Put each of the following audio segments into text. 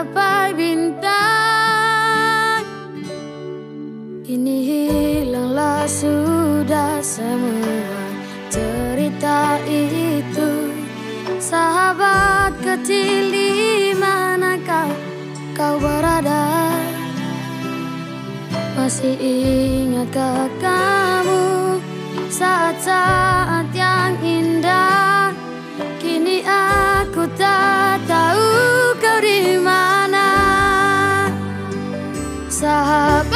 menggapai bintang. Kini hilanglah sudah semua cerita itu. Sahabat kecil di mana kau, kau berada? Masih ingatkah kamu saat-saat yang indah? Kini aku tak tahap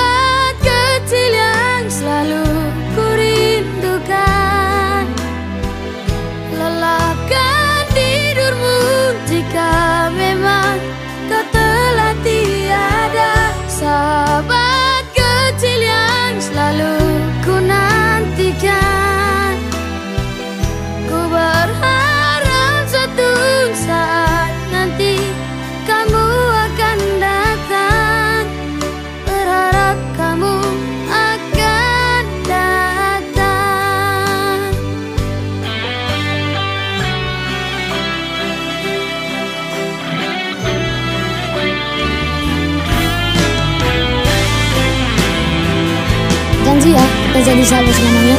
bisa lu semuanya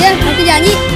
iya nanti janji.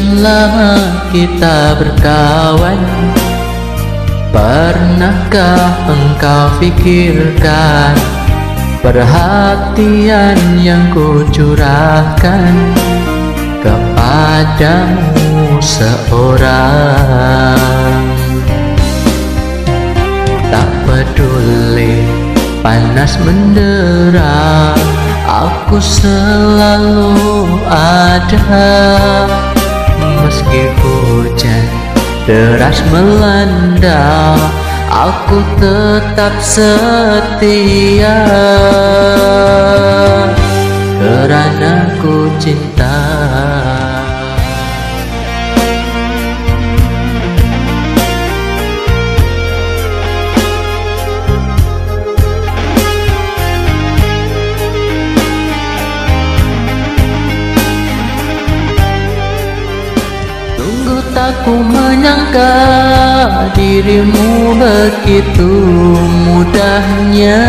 Sekian lama kita berkawan. Pernahkah engkau pikirkan Perhatian yang ku curahkan Kepadamu seorang? Tak peduli panas mendera Aku selalu ada Meski hujan deras melanda Aku tetap setia. Karena ku cinta Sungguh tak ku menyangka dirimu begitu mudahnya.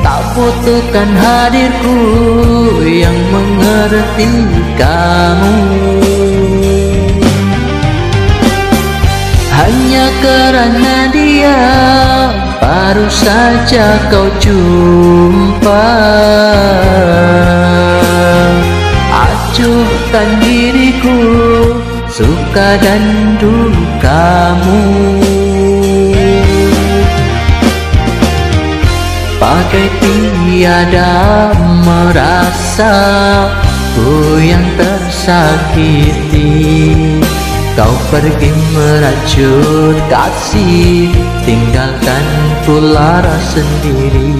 Tak butuhkan hadirku yang mengerti kamu. Hanya karena dia baru saja kau jumpa Acuhkan diriku suka dan dukamu. Bagai tiada merasa ku yang tersakiti. Kau pergi meracun kasih Tinggalkan ku lara sendiri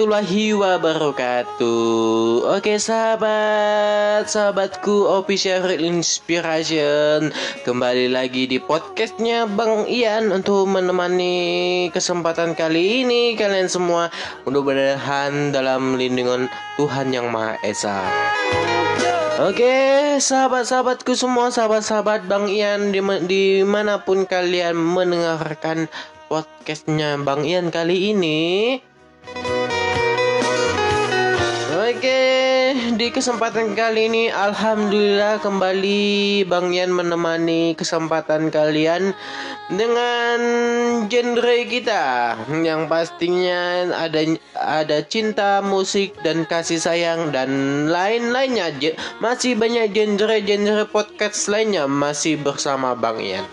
warahmatullahi wabarakatuh. Oke sahabat Sahabatku Official Inspiration. Kembali lagi di podcastnya Bang Ian Untuk menemani kesempatan kali ini Kalian semua. Mudah-mudahan dalam lindungan Tuhan Yang Maha Esa. Oke, sahabat-sahabatku semua, sahabat-sahabat Bang Ian dim- di mana pun kalian mendengarkan podcastnya Bang Ian kali ini. Di kesempatan kali ini Alhamdulillah kembali Bang Ian menemani kesempatan kalian dengan genre kita yang pastinya ada ada cinta, musik dan kasih sayang dan lain-lainnya. Masih banyak genre-genre podcast lainnya masih bersama Bang Ian.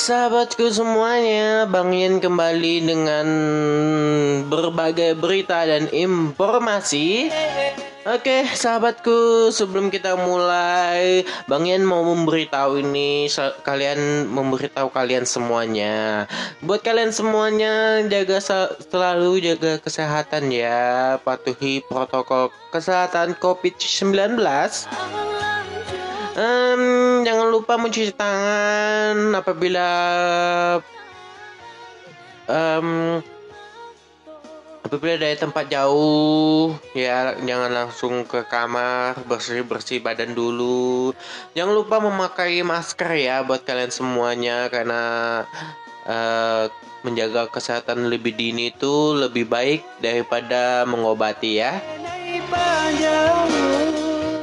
Sahabatku semuanya, Bang Ian kembali dengan berbagai berita dan informasi. Oke, sahabatku, sebelum kita mulai, Bang Ian mau memberitahu ini kalian memberitahu kalian semuanya. Buat kalian semuanya jaga selalu jaga kesehatan ya, patuhi protokol kesehatan COVID-19. Em, jangan lupa mencuci tangan apabila em, apabila dari tempat jauh. Ya jangan langsung ke kamar bersih bersih badan dulu. Jangan lupa memakai masker ya buat kalian semuanya karena eh, menjaga kesehatan lebih dini itu lebih baik daripada mengobati ya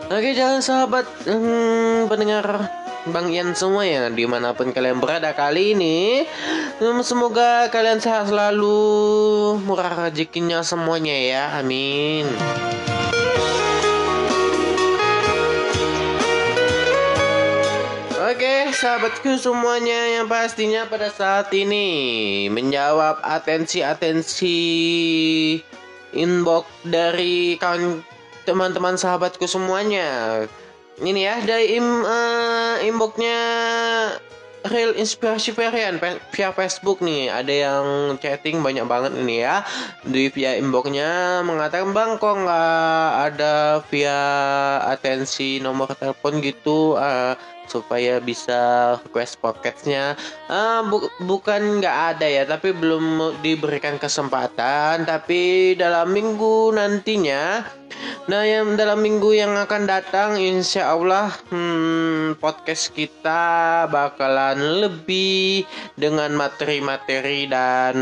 Oke jangan sahabat hmm, pendengar Bang Ian semua ya di mana pun kalian berada kali ini Semoga kalian sehat selalu Murah rezekinya semuanya ya Amin. Oke, sahabatku semuanya yang pastinya pada saat ini menjawab atensi-atensi inbox dari kawan teman-teman sahabatku semuanya. Ini ya dari im, eh, inboxnya Real Inspirasi Varian via Facebook nih. Ada yang chatting banyak banget ini ya. Di via inboxnya mengatakan bang kok nggak ada via atensi nomor telepon gitu? Eh, supaya bisa request podcastnya. Ah, bu- bukan nggak ada ya tapi belum diberikan kesempatan. Tapi dalam minggu nantinya nah yang dalam minggu yang akan datang insya Allah hmm, podcast kita bakalan lebih dengan materi-materi dan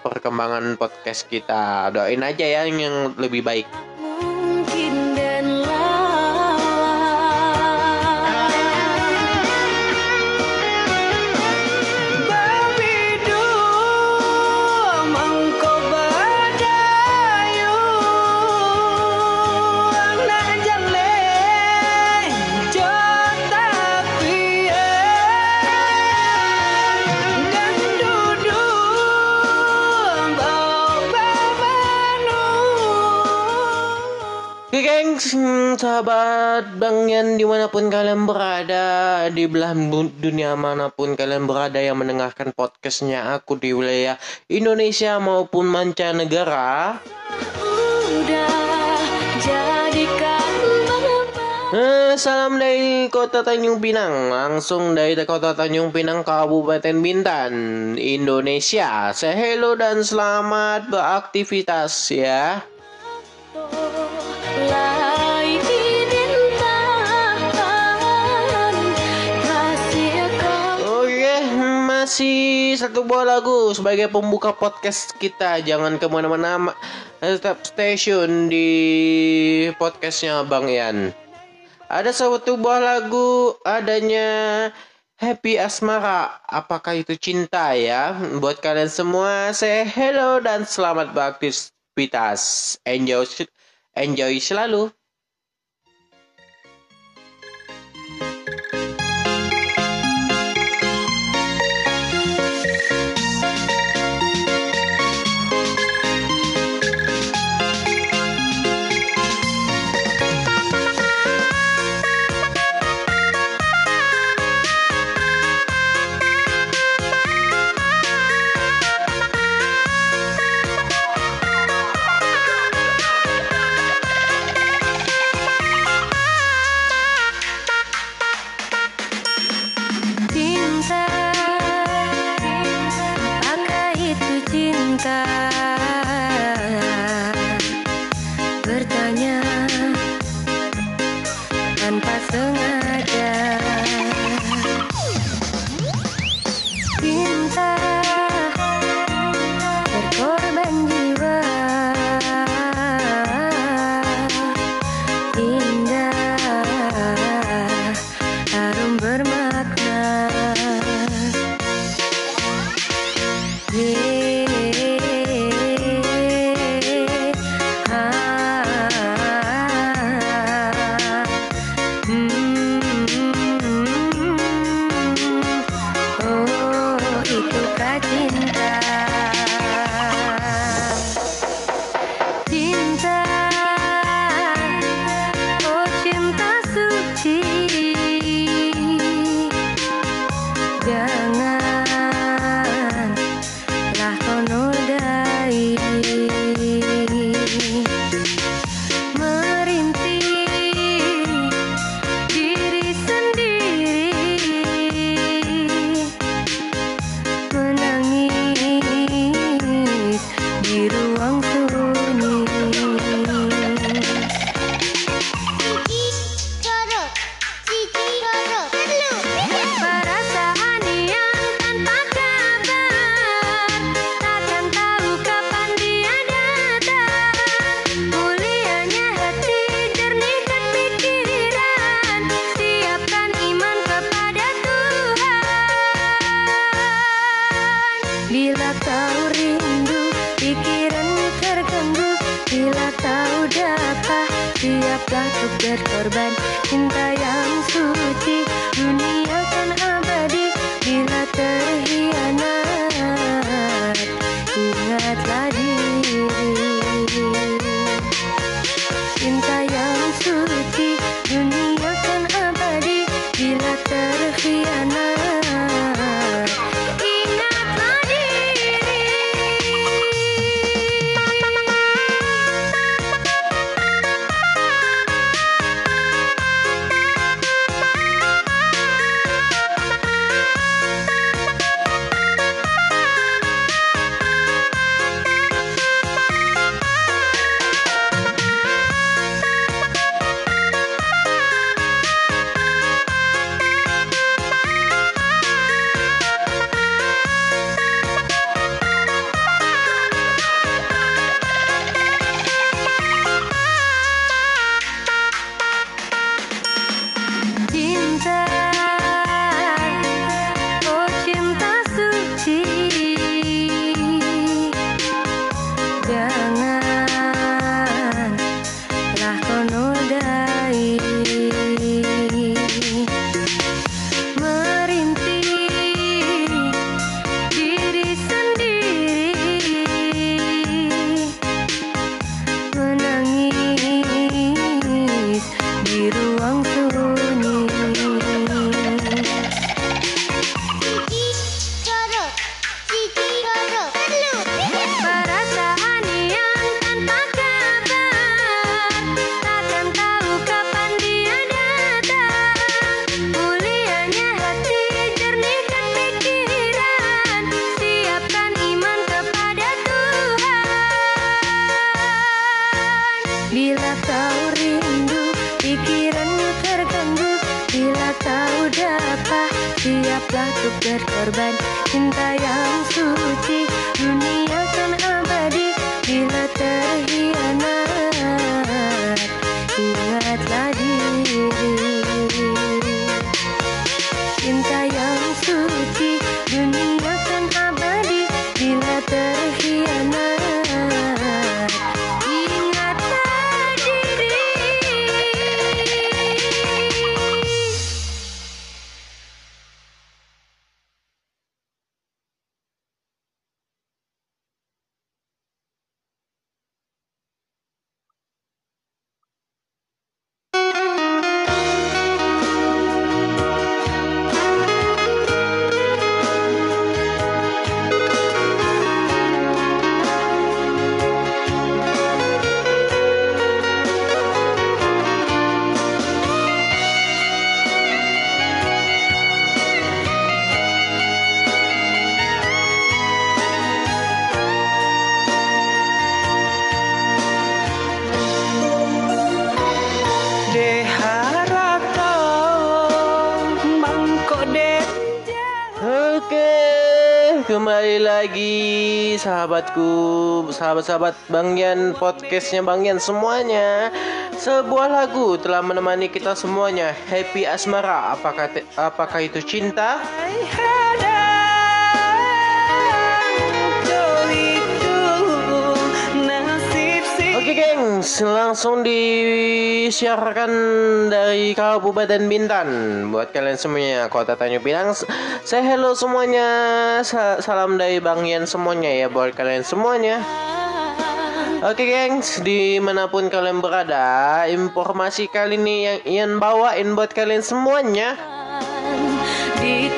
perkembangan podcast kita. Doain aja ya yang lebih baik Oke gengs, hmm, sahabat Bang Yan di mana pun kalian berada Di belahan dunia mana pun kalian berada yang mendengarkan podcastnya aku di wilayah Indonesia maupun mancanegara. Eh, Salam dari kota Tanjung Pinang Langsung dari kota Tanjung Pinang Kabupaten Bintan Indonesia. Say hello dan selamat beraktivitas ya masih satu buah lagu sebagai pembuka podcast kita. Jangan ke mana-mana, ma- tetap station di podcastnya Bang Ian. Ada satu buah lagu adanya Happy asmara, apakah itu cinta ya? Buat kalian semua, saya hello dan selamat beraktivitas. Enjoy, enjoy selalu. Sahabatku, sahabat-sahabat Bang Yan, podcastnya Bang Yan semuanya. Sebuah lagu telah menemani kita semuanya. Happy Asmara, apakah apakah itu cinta? Oke gengs, langsung disiarkan dari Kabupaten Bintan. Buat kalian semuanya, Kota Tanjung Pinang. Saya hello semuanya, Sa- salam dari Bang Yan semuanya ya buat kalian semuanya. Oke gengs, di mana pun kalian berada Informasi kali ini yang Ian bawain buat kalian semuanya. Di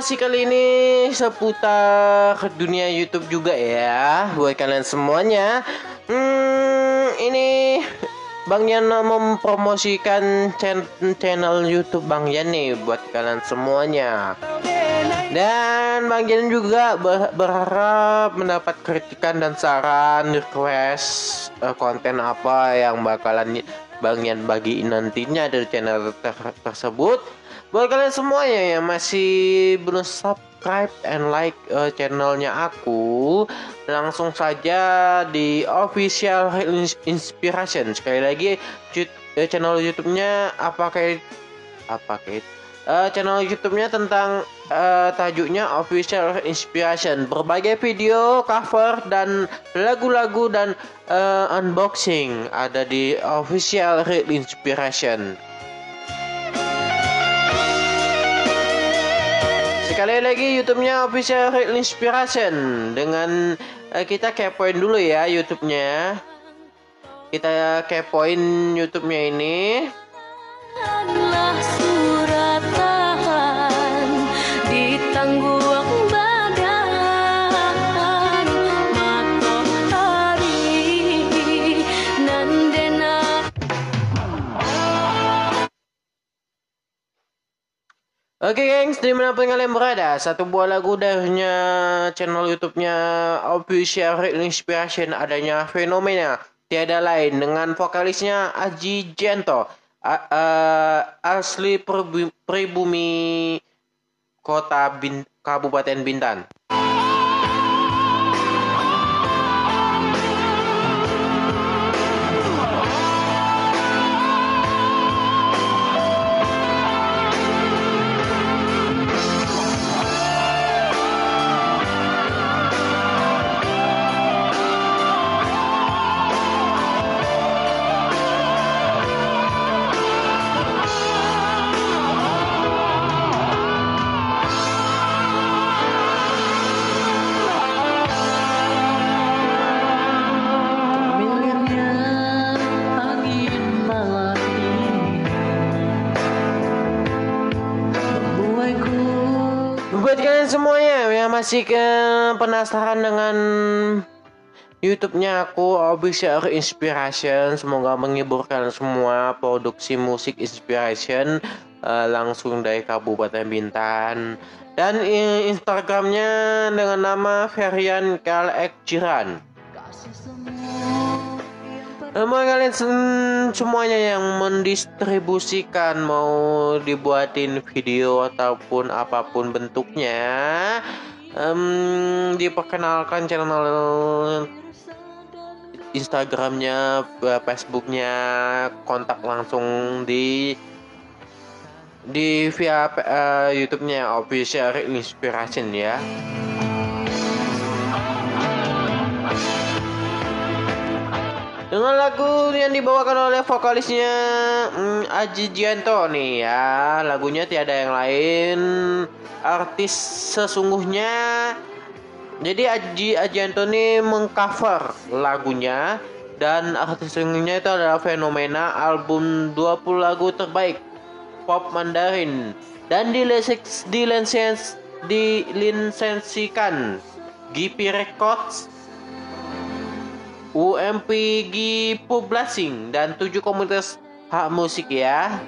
informasi kali ini seputar dunia YouTube juga ya buat kalian semuanya. Hmm, ini Bang Yan mempromosikan chan- channel YouTube Bang Yan buat kalian semuanya. Dan Bang Yan juga ber- berharap mendapat kritikan dan saran request eh, konten apa yang bakalan Bang Yan bagiin nantinya dari channel ter- tersebut. Buat kalian semuanya yang masih belum subscribe and like eh, channelnya aku, langsung saja di official Ins- inspiration. Sekali lagi eh, channel YouTube-nya apa kayak apa kayak eh, channel YouTube-nya tentang eh, tajuknya official inspiration. Berbagai video, cover dan lagu-lagu dan eh, unboxing ada di official Inspiration. Sekali lagi YouTube-nya official Real Inspiration dengan eh, kita kepoin dulu ya YouTube-nya. Kita kepoin YouTube-nya ini. Suratan Oke gengs, di mana pun kalian berada, satu buah lagu darinya channel YouTube-nya Official Inspiration adanya Fenomena tiada lain dengan vokalisnya Aji Jento asli Pribu- pribumi kota Bin- Kabupaten Bintan. Masih ke penasaran dengan YouTube-nya aku Official Inspiration semoga menghibur kalian semua produksi musik inspiration eh, langsung dari Kabupaten Bintan dan Instagramnya dengan nama Ferian Kalek Jiran. Emang kalian sen- semuanya yang mendistribusikan mau dibuatin video ataupun apa pun bentuknya em, diperkenalkan channel Instagramnya, eh, Facebooknya, kontak langsung di di via eh, YouTube-nya Official Inspiration ya. Dengan lagu yang dibawakan oleh vokalisnya mm, Aji Gianto nih ya Lagunya tiada yang lain Artis sesungguhnya Jadi Aji Ajianto ini mengcover lagunya Dan artis sesungguhnya itu adalah Fenomena Album 20 lagu terbaik Pop Mandarin Dan dileseks, dilensens, dilinsensikan GP Records UMPG Publishing dan tujuh komunitas hak musik ya.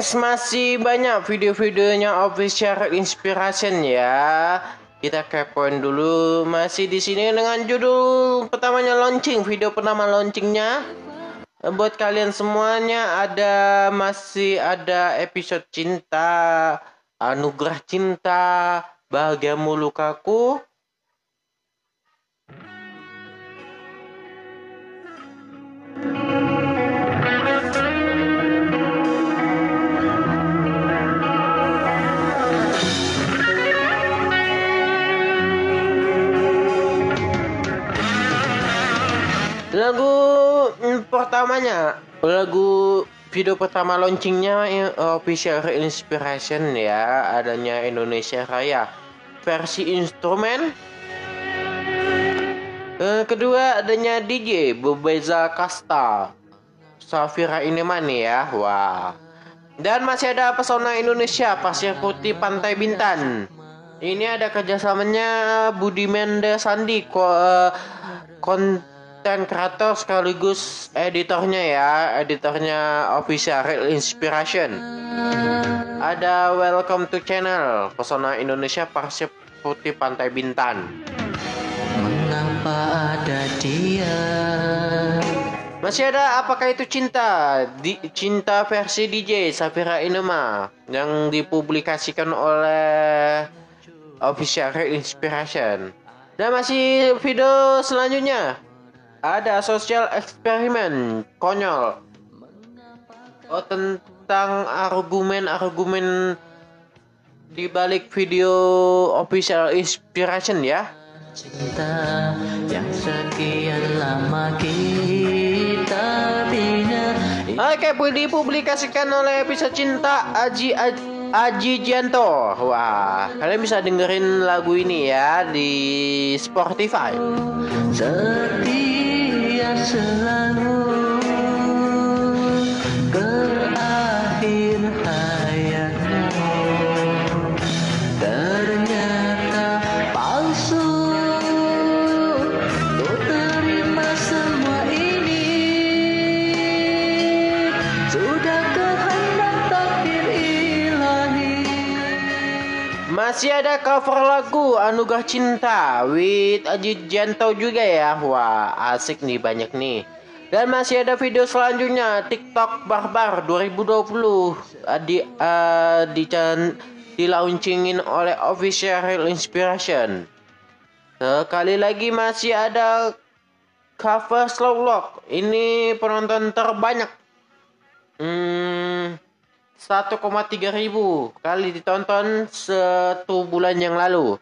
Gengs, masih banyak video-videonya official inspiration ya. Kita kepoin dulu. Masih di sini dengan judul pertamanya launching, video pertama launchingnya. Buat kalian semuanya ada masih ada episode cinta, anugerah cinta, bahagiamu lukaku. Lagu mm, pertamanya, lagu video pertama launchingnya eh, official inspiration ya, adanya Indonesia Raya versi instrumen. Eh, kedua adanya DJ Bebeza Kasta, Safira Inemani ya, wah. Dan masih ada pesona Indonesia Pasir Putih Pantai Bintan. Ini ada kerjasamanya Budi Mendes Sandi ko, eh, konten kreator sekaligus editornya ya, editornya official Real Inspiration. Ada Welcome to Channel Pesona Indonesia Pasir Putih Pantai Bintan. Mengapa ada dia Masih ada apakah itu cinta? Di, cinta versi DJ Safira Inema yang dipublikasikan oleh Official Real Inspiration. Dan masih video selanjutnya ada social eksperimen konyol. Oh tentang argumen-argumen di balik video Official Inspiration ya. Cinta yang sekian lama kita bina Oke, dipublikasikan oleh episode cinta Aji Aji, Aji. Wah, kalian bisa dengerin lagu ini ya di Spotify. Setia selalu Masih ada cover lagu Anugerah Cinta with Ajit Janto juga ya. Wah, asik nih banyak nih. Dan masih ada video selanjutnya TikTok Barbar 2020 uh, di uh, di di launchingin oleh Official Inspiration. Sekali lagi masih ada cover Slow Lock. Ini penonton terbanyak. Hmm, 1,3 ribu kali ditonton satu bulan yang lalu.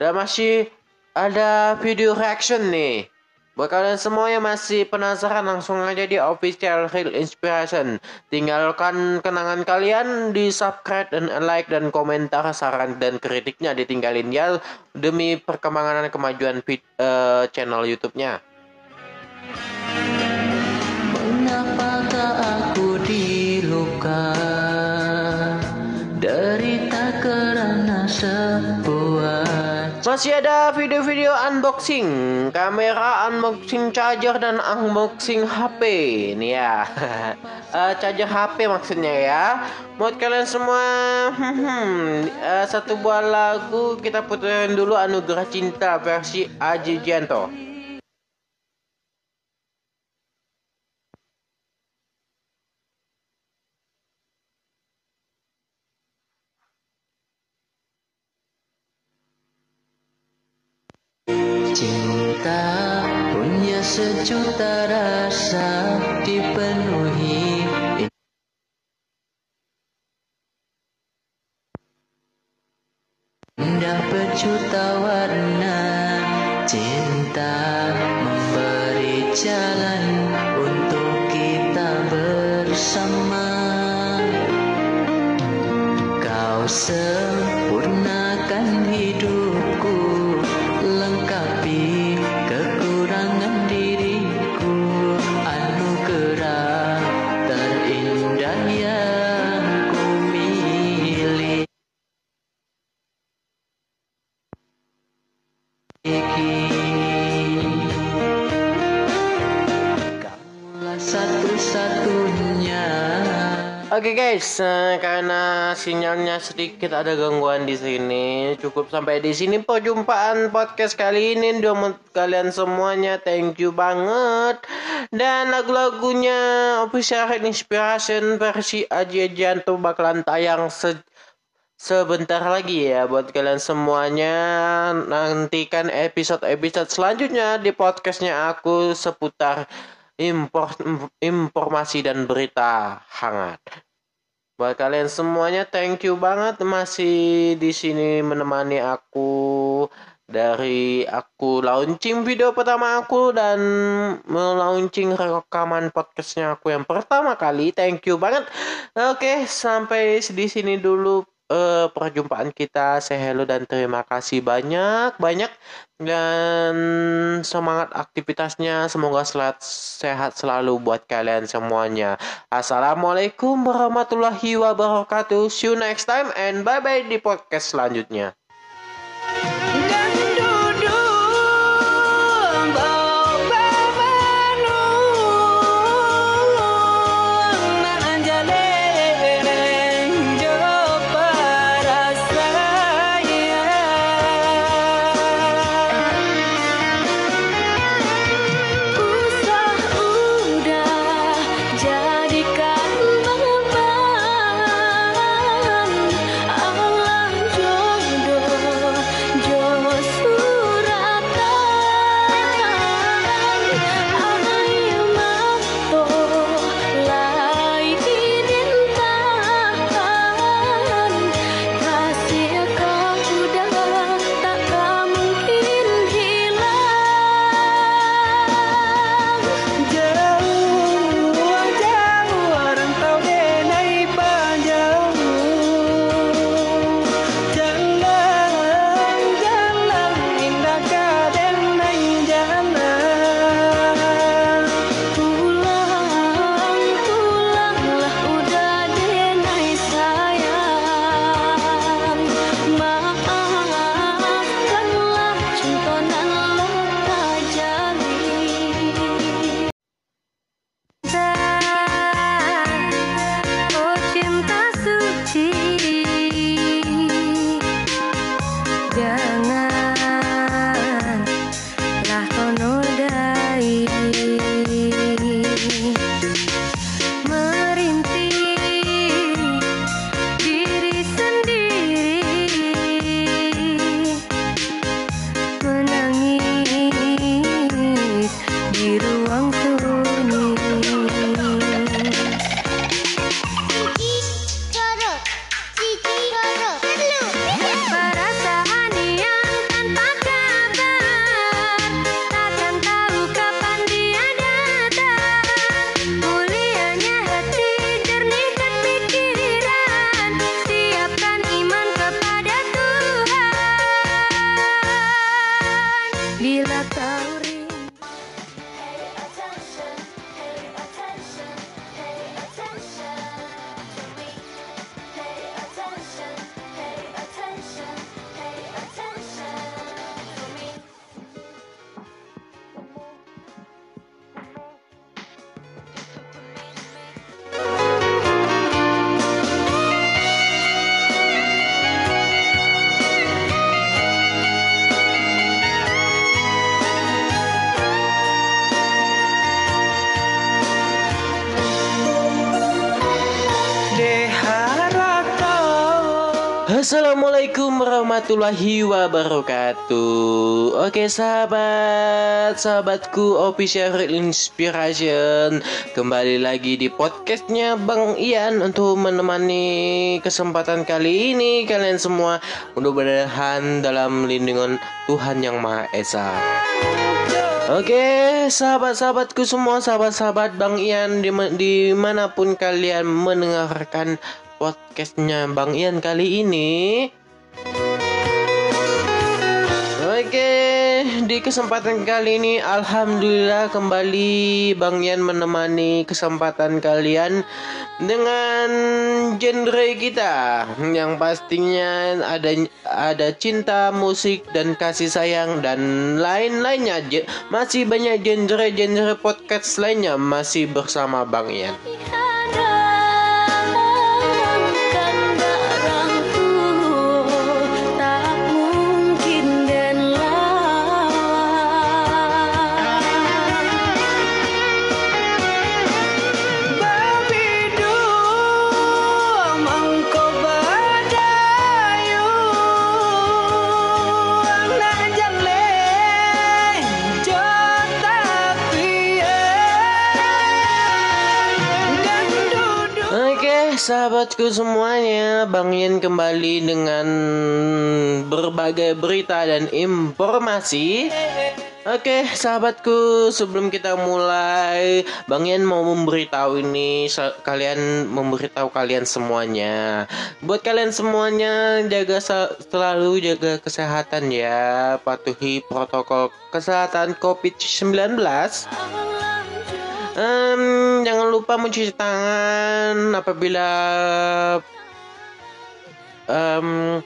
Dan masih ada video reaction nih. Buat kalian semua yang masih penasaran langsung aja di official Real Inspiration. Tinggalkan kenangan kalian di subscribe dan like dan komentar saran dan kritiknya ditinggalin ya demi perkembangan dan kemajuan uh, channel YouTube-nya. Mengapakah aku diluka Derita karena sebuah Masih ada video-video unboxing Kamera, unboxing charger, dan unboxing HP Nih ya. Uh, Charger HP maksudnya ya. Buat kalian semua uh, Satu buah lagu Kita puterin dulu Anugerah Cinta versi Aji Janto Cinta punya sejuta rasa dipenuhi. Indah berjuta warna Cinta memberi jalan untuk kita bersama. Kau sempurnakan Oke guys, eh, karena sinyalnya sedikit ada gangguan di sini, cukup sampai di sini perjumpaan podcast kali ini. Untuk kalian semuanya, thank you banget. Dan lagu-lagunya official inspiration versi Aji Janto bakalan tayang se sebentar lagi ya buat kalian semuanya. Nantikan episode-episode selanjutnya di podcastnya aku seputar impor, informasi dan berita hangat. Buat kalian semuanya thank you banget masih di sini menemani aku dari aku launching video pertama aku dan melaunching rekaman podcastnya aku yang pertama kali. Thank you banget. Oke, sampai di sini dulu uh, perjumpaan kita. Saya hello dan terima kasih banyak banyak dan semangat aktivitasnya. Semoga selat, sehat selalu buat kalian semuanya. Assalamualaikum warahmatullahi wabarakatuh. See you next time and bye bye di podcast selanjutnya. Warahmatullahi wabarakatuh. Oke sahabat Sahabatku Official Inspiration. Kembali lagi di podcastnya Bang Ian Untuk menemani kesempatan kali ini Kalian semua. Mudah-mudahan dalam lindungan Tuhan Yang Maha Esa. Oke, sahabat-sahabatku semua, sahabat-sahabat Bang Ian dima- di mana pun kalian mendengarkan podcastnya Bang Ian kali ini. Oke, di kesempatan kali ini Alhamdulillah kembali Bang Ian menemani kesempatan kalian dengan genre kita yang pastinya ada ada cinta, musik dan kasih sayang dan lain-lainnya. Masih banyak genre-genre podcast lainnya masih bersama Bang Ian. Sahabatku semuanya, Bang Ian kembali dengan berbagai berita dan informasi. Oke, sahabatku, sebelum kita mulai, Bang Ian mau memberitahu ini kalian memberitahu kalian semuanya. Buat kalian semuanya jaga selalu jaga kesehatan ya, patuhi protokol kesehatan COVID-19. Em, jangan lupa mencuci tangan apabila em,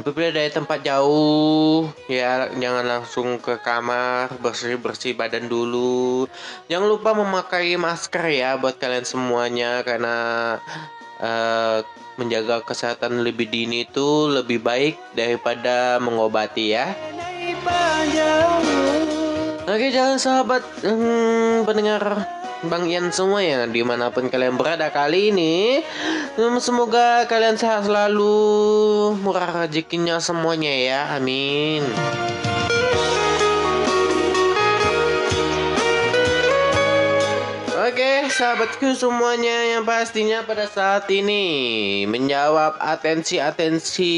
apabila dari tempat jauh. Ya jangan langsung ke kamar bersih bersih badan dulu. Jangan lupa memakai masker ya buat kalian semuanya karena eh, menjaga kesehatan lebih dini itu lebih baik daripada mengobati ya Oke jangan sahabat hmm, pendengar Bang Ian semua ya di mana pun kalian berada kali ini. Semoga kalian sehat selalu Murah rezekinya semuanya ya Amin. Oke, sahabatku semuanya yang pastinya pada saat ini menjawab atensi-atensi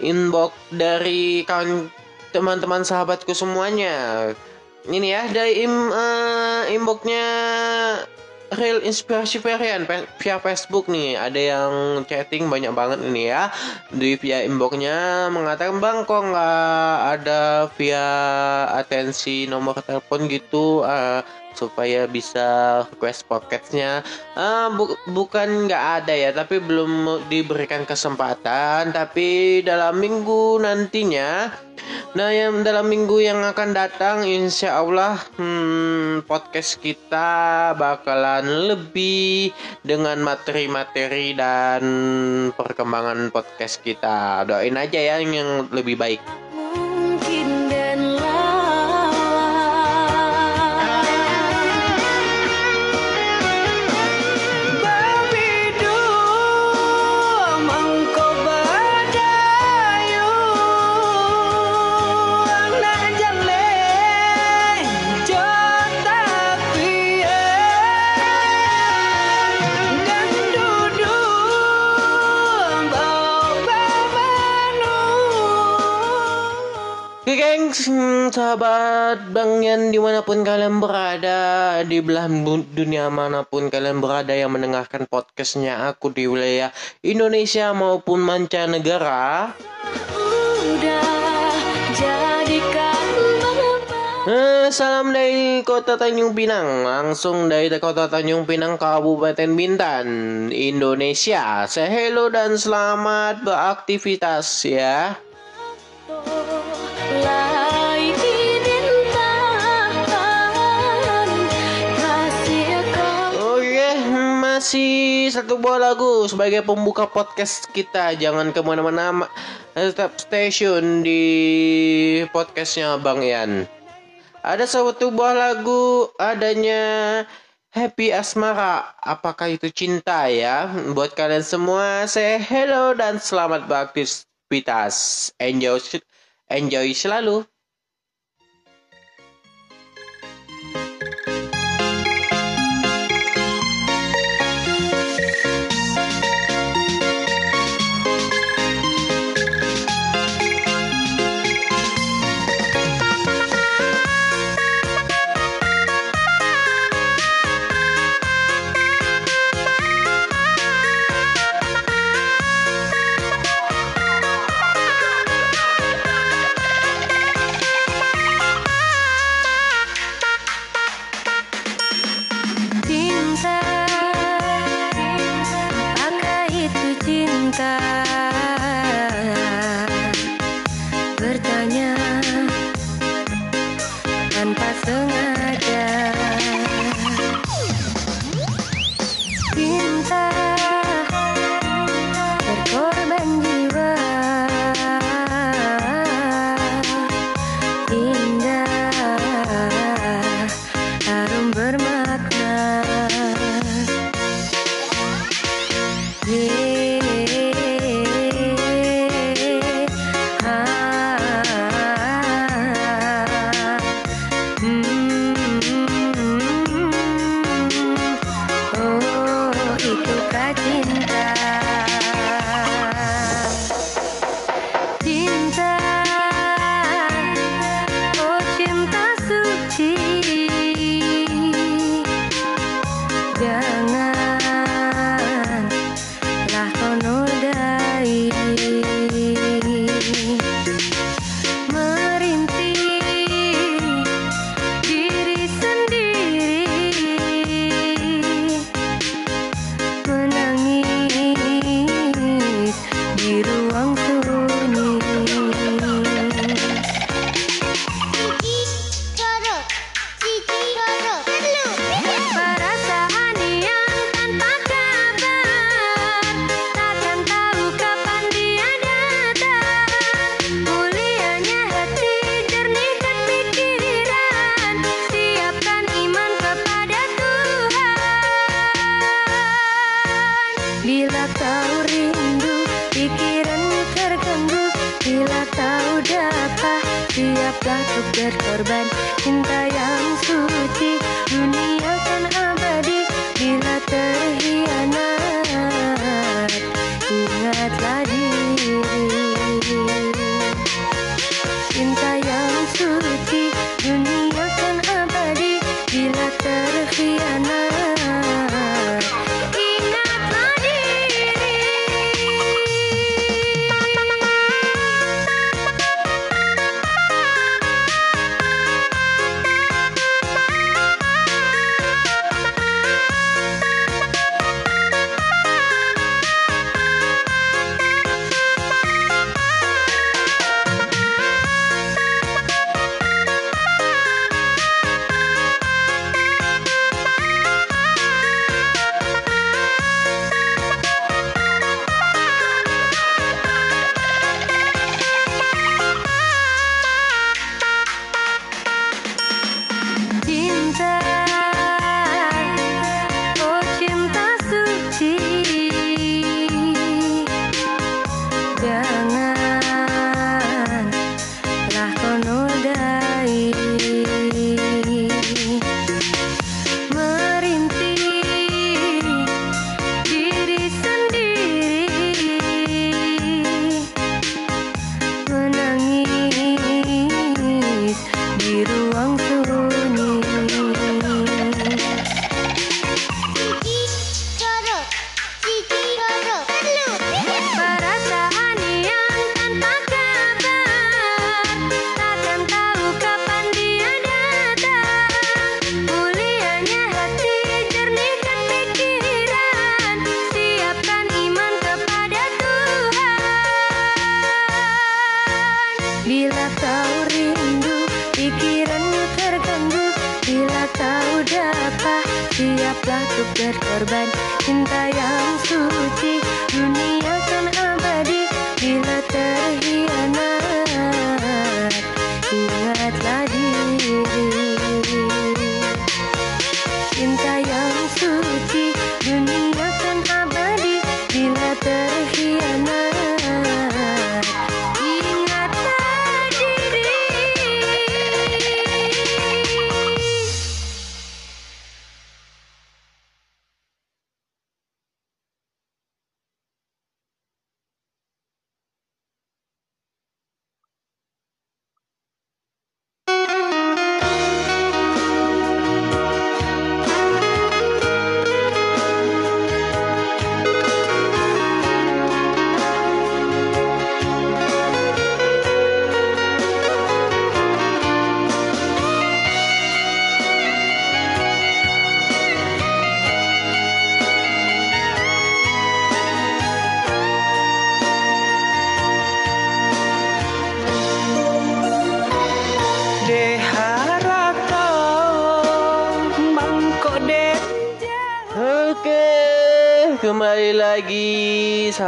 inbox dari kawan teman-teman sahabatku semuanya. Ini ya dari im, eh, inboxnya Real Inspirasi Varian via Facebook nih ada yang chatting banyak banget ini ya di via inboxnya mengatakan bang kok nggak ada via atensi nomor telepon gitu eh, supaya bisa request podcastnya. Ah, bu- bukan nggak ada ya tapi belum diberikan kesempatan. Tapi dalam minggu nantinya nah yang dalam minggu yang akan datang insya Allah hmm, podcast kita bakalan lebih dengan materi-materi dan perkembangan podcast kita. Doain aja ya yang lebih baik sahabat Bang Yan di mana pun kalian berada Di belahan dunia mana pun kalian berada yang mendengarkan podcastnya aku di wilayah Indonesia maupun mancanegara. Eh, Salam dari kota Tanjung Pinang Langsung dari kota Tanjung Pinang Kabupaten Bintan Indonesia. Say hello dan selamat beraktivitas ya satu buah lagu sebagai pembuka podcast kita. Jangan ke mana-mana, ma- tetap station di podcastnya Bang Ian. Ada satu buah lagu adanya Happy Asmara, apakah itu cinta ya? Buat kalian semua, saya hello dan selamat beraktivitas. Enjoy, enjoy selalu.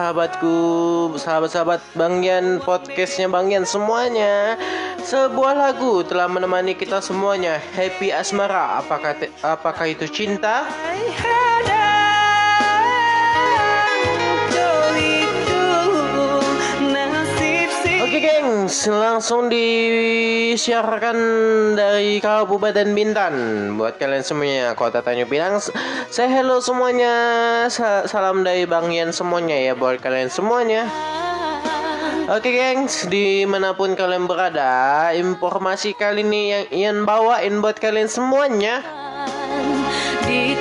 Sahabatku, sahabat-sahabat Bang Yan podcastnya Bang Yan semuanya. Sebuah lagu telah menemani kita semuanya. Happy Asmara, apakah apakah itu cinta? Oke langsung disiarkan dari Kabupaten Bintan buat kalian semuanya Kota Tanjung Pinang. Saya hello semuanya, Sa- salam dari Bang Yan semuanya ya buat kalian semuanya. Oke gengs, di mana pun kalian berada, informasi kali ini yang Ian bawain buat kalian semuanya. di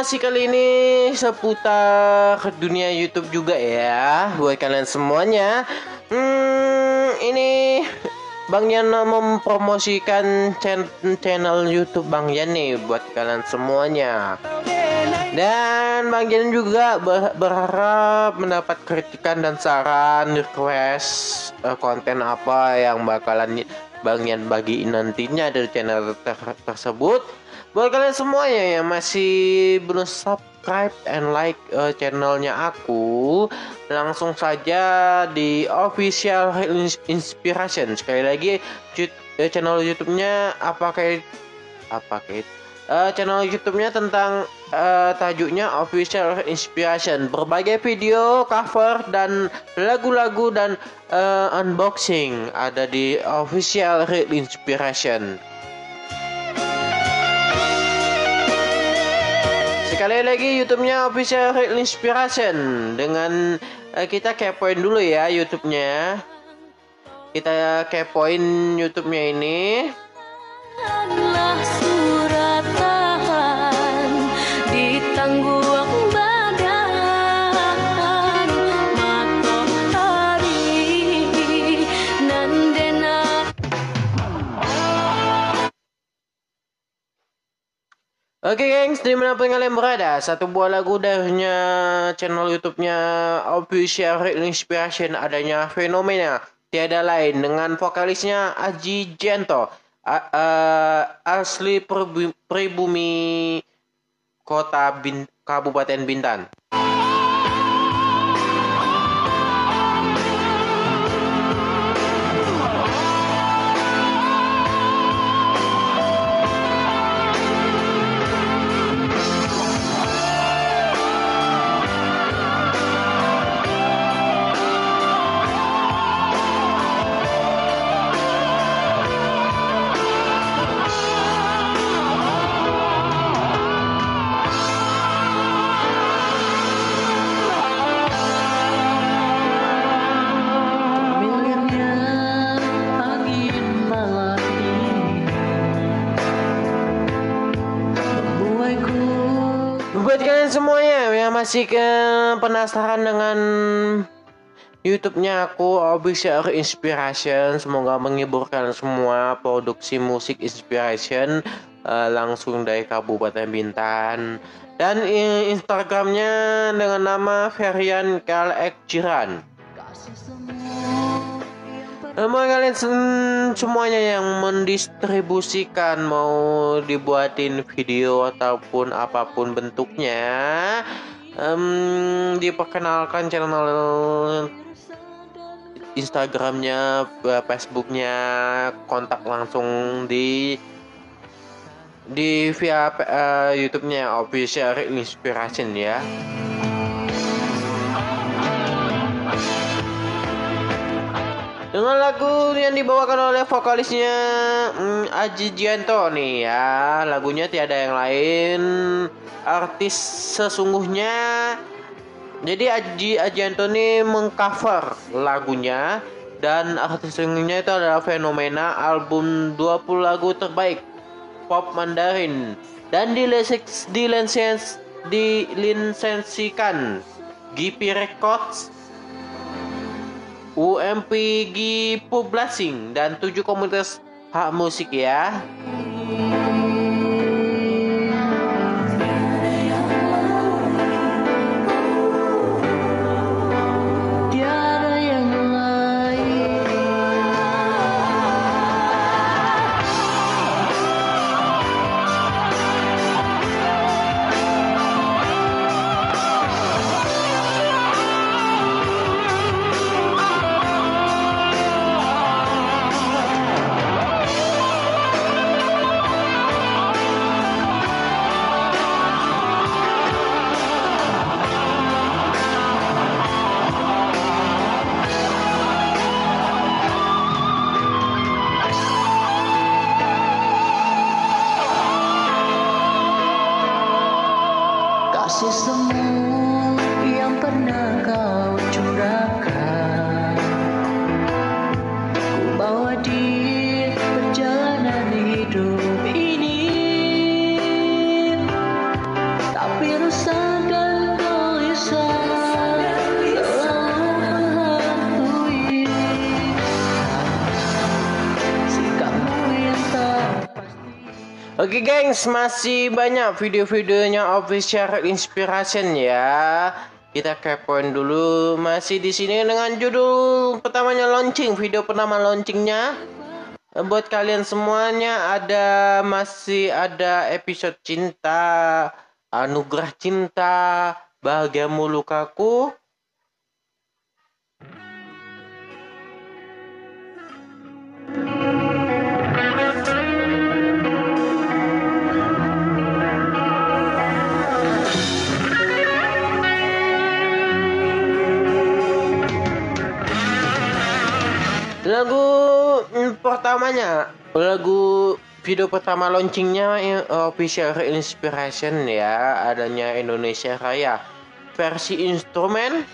informasi kali ini seputar dunia YouTube juga ya buat kalian semuanya. Hmm, ini Bang Yan mempromosikan chan- channel YouTube Bang Yan nih buat kalian semuanya. Dan Bang Yan juga ber- berharap mendapat kritikan dan saran request eh, konten apa yang bakalan Bang Yan bagiin nantinya dari channel ter- tersebut. Buat kalian semuanya yang masih belum subscribe and like eh, channelnya aku, langsung saja di official Ins- inspiration. Sekali lagi eh, channel YouTube-nya apa kayak apa kayak eh, channel YouTube-nya tentang eh, tajuknya official inspiration. Berbagai video, cover dan lagu-lagu dan eh, unboxing ada di official Real Inspiration. Sekali lagi YouTube-nya official Real Inspiration dengan eh, kita kepoin dulu ya YouTube-nya. Kita kepoin YouTube-nya ini. adalah Oke gengs, di mana pun kalian berada, satu buah lagu darinya channel YouTube-nya Official Inspiration adanya fenomena tiada lain dengan vokalisnya Aji Jento eh, asli Pribu- pribumi kota Bin- Kabupaten Bintan. Buat kalian semuanya yang masih ke penasaran dengan YouTube-nya aku Official Inspiration semoga menghibur kalian semua produksi musik inspiration eh, langsung dari Kabupaten Bintan dan Instagramnya dengan nama Ferian Kalek Jiran. Emang kalian sem- semuanya yang mendistribusikan mau dibuatin video ataupun apa pun bentuknya em, diperkenalkan channel Instagramnya, eh, Facebooknya, kontak langsung di di via eh, YouTube-nya Official Inspiration ya. Dengan lagu yang dibawakan oleh vokalisnya mm, Aji Gianto nih ya. Lagunya tiada yang lain. Artis sesungguhnya. Jadi Aji Ajianto ini mengcover lagunya. Dan artis sesungguhnya itu adalah Fenomena Album 20 lagu terbaik Pop Mandarin. Dan dileseks, dilensens, dilisensikan GP Records UMPG Publishing dan tujuh komunitas hak musik ya. Gengs, masih banyak video-videonya official inspiration ya. Kita kepoin dulu masih di sini dengan judul pertamanya launching, video pertama launchingnya. Buat kalian semuanya ada masih ada episode cinta, anugerah cinta, bahagiamu lukaku, Lagu mm, pertamanya, lagu video pertama launchingnya eh, official inspiration ya, adanya Indonesia Raya versi instrumen.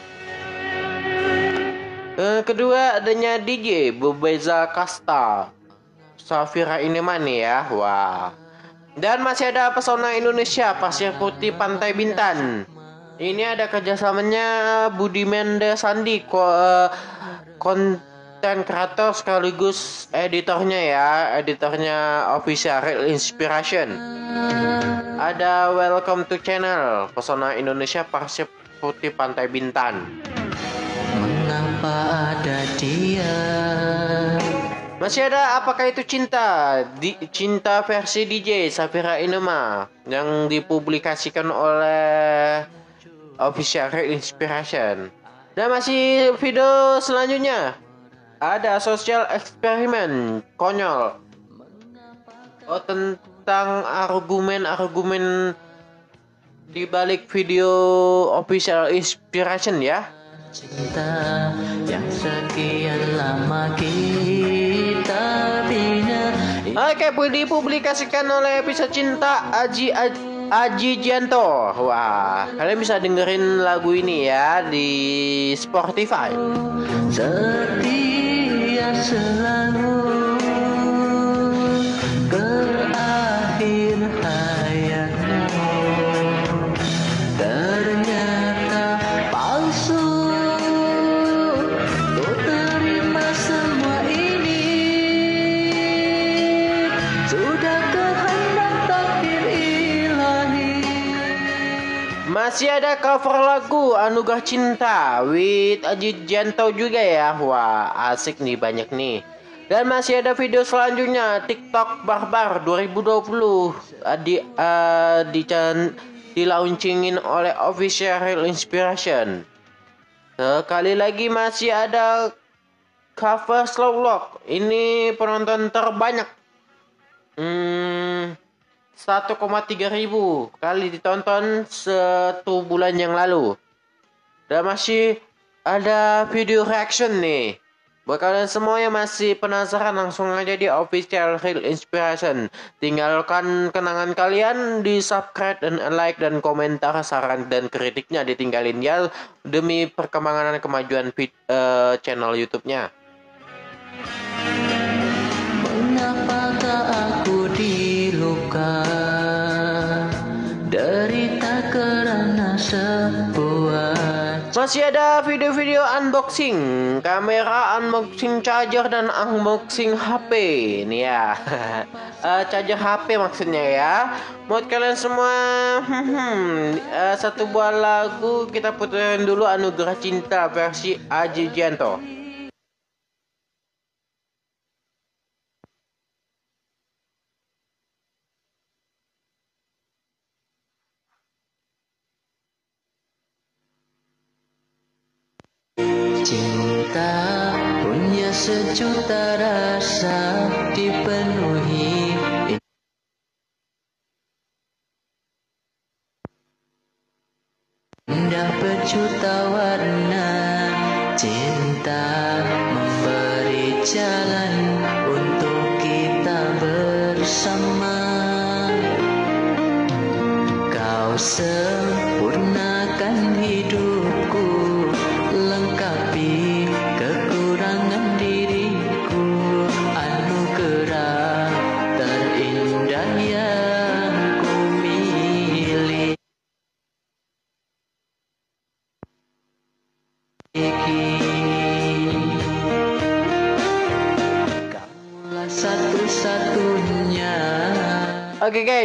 Eh, kedua adanya DJ Bebeza Kasta, Safira Inemani ya, wah. Dan masih ada pesona Indonesia Pasir Putih Pantai Bintan. Ini ada kerjasamanya Budi Mendes Sandi ko, eh, konten kreator sekaligus editornya ya, editornya official Real Inspiration. Ada Welcome to Channel Pesona Indonesia Pasir Putih Pantai Bintan. Mengapa ada dia Masih ada apakah itu cinta? Di, cinta versi DJ Safira Inema yang dipublikasikan oleh Official Real Inspiration. Dan masih video selanjutnya ada social eksperimen konyol. Oh tentang argumen-argumen di balik video Official Inspiration ya. Cinta yang sekian lama kita bina Oke, dipublikasikan oleh episode cinta Aji Aji, Aji Gianto. Wah, kalian bisa dengerin lagu ini ya di Spotify. Setia selalu Masih ada cover lagu Anugerah Cinta with Ajit Janto juga ya. Wah, asik nih banyak nih. Dan masih ada video selanjutnya TikTok Barbar 2020 uh, di uh, di chan- di launchingin oleh Official Inspiration. Sekali lagi masih ada cover Slow Lock. Ini penonton terbanyak. Hmm, 1,3 ribu kali ditonton satu bulan yang lalu. Dan masih ada video reaction nih. Buat kalian semua yang masih penasaran langsung aja di official Real Inspiration. Tinggalkan kenangan kalian di subscribe dan like dan komentar saran dan kritiknya ditinggalin ya demi perkembangan dan kemajuan eh, channel YouTube-nya. Mengapakah aku diluka Derita karena sebuah Masih ada video-video unboxing, kamera unboxing charger dan unboxing HP. Nih ya, Eh, charger HP maksudnya ya. Buat kalian semua, eh, satu buah lagu kita puterin dulu Anugerah Cinta versi Aji Janto. Sejuta rasa dipenuhi. Indah warna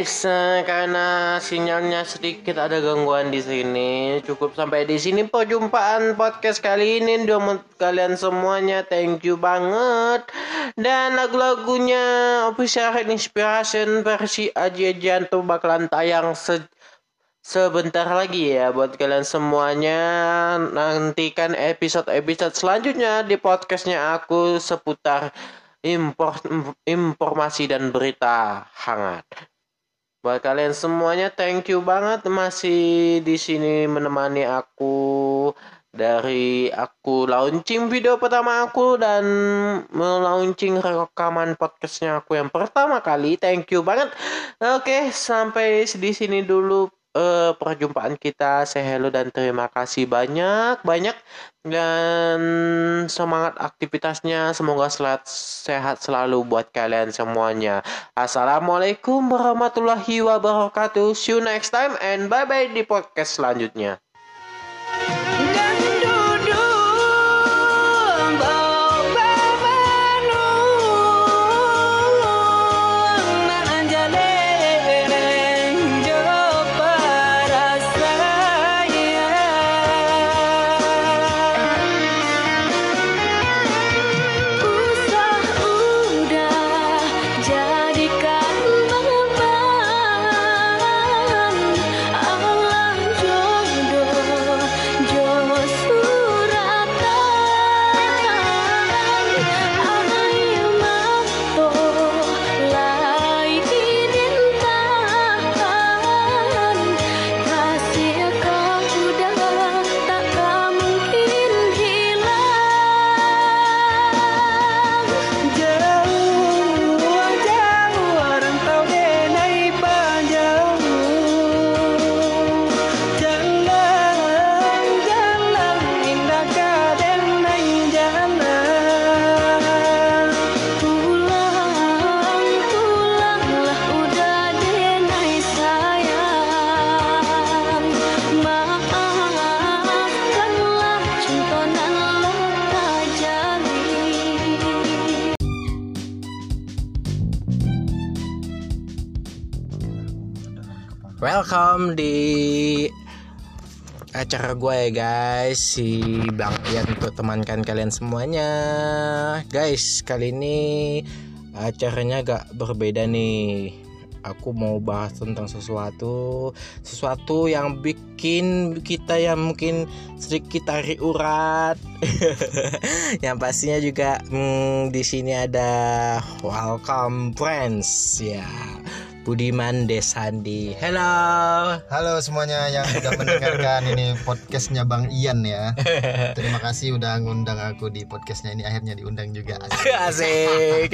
guys, karena sinyalnya sedikit ada gangguan di sini, cukup sampai di sini perjumpaan podcast kali ini. Untuk kalian semuanya, thank you banget. Dan lagu-lagunya official inspiration versi Aji Janto bakalan tayang se sebentar lagi ya buat kalian semuanya. Nantikan episode-episode selanjutnya di podcastnya aku seputar impor, informasi dan berita hangat. Buat kalian semuanya thank you banget masih di sini menemani aku dari aku launching video pertama aku dan melaunching rekaman podcastnya aku yang pertama kali. Thank you banget. Oke, sampai di sini dulu eh, perjumpaan kita. Say hello dan terima kasih banyak banyak. Dan semangat aktivitasnya semoga selat, sehat selalu buat kalian semuanya. Assalamualaikum warahmatullahi wabarakatuh. See you next time and bye bye di podcast selanjutnya welcome di acara gue ya guys. Si Bang Ian untuk temankan kalian semuanya. Guys kali ini acaranya agak berbeda nih. Aku mau bahas tentang sesuatu Sesuatu yang bikin kita yang mungkin sedikit tarik urat. Yang pastinya juga hmm, di sini ada Welcome Friends Ya Budiman Desandi Hello Halo semuanya yang udah mendengarkan ini podcastnya Bang Ian ya. Terima kasih udah ngundang aku di podcastnya ini akhirnya diundang juga. Asik. Asik.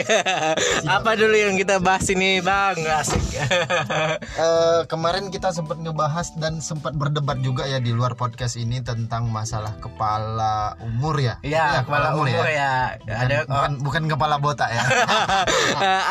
Apa dulu yang kita bahas ini, Bang? Asik. Eh, kemarin kita sempat ngebahas dan sempat berdebat juga ya di luar podcast ini tentang masalah kepala umur ya. Iya, kepala umur ya. Bukan, Ada bukan, bukan kepala botak ya.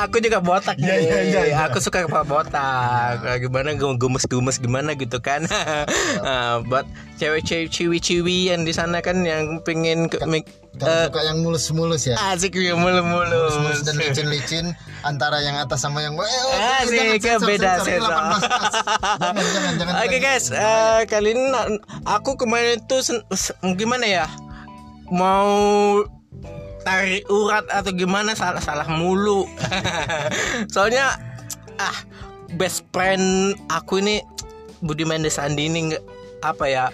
Aku juga botak Iya, iya, iya, iya. Aku suka kepala botak. Eh, Gimana gemes-gemes gimana gitu kan. Eh, buat cewek-cewek ciwi-ciwi yang di sana kan yang pengen ke, mik- Kalau eh, suka yang mulus-mulus ya. asik ya mulu-mulu. Mulus-mulus dan licin-licin antara yang atas sama yang. Eh, oh, Asik, jangan beda sensor, sensor. 18 plus. Jangan, jangan, jangan. Oke jangan. guys, eh, kali ini aku kemarin itu gimana ya? Mau tarik urat atau gimana salah salah mulu. Soalnya ah best friend aku ini Budiman Desandi ini nggak apa ya?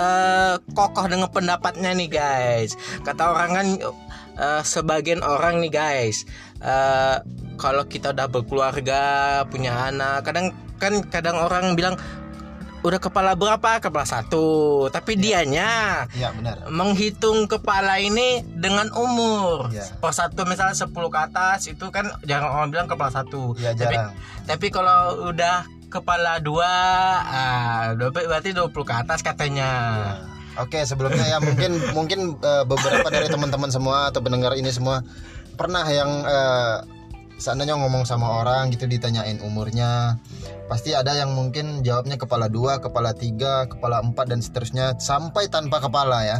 eh kokoh dengan pendapatnya nih guys. Kata orang kan eh, sebagian orang nih guys, eh kalau kita udah berkeluarga, punya anak, kadang kan kadang orang bilang udah kepala berapa? Kepala satu. Tapi dianya Iya benar. menghitung kepala ini dengan umur. Iya. Per satu misalnya 10 ke atas itu kan jarang orang bilang kepala satu. Iya Tapi jarang. tapi kalau udah kepala dua, ah, berarti 20 ke atas katanya. Oke, sebelumnya ya mungkin mungkin eh, beberapa dari teman-teman semua atau pendengar ini semua pernah yang eh, seandainya ngomong sama orang gitu ditanyain umurnya, pasti ada yang mungkin jawabnya kepala dua, kepala tiga, kepala empat dan seterusnya sampai tanpa kepala ya.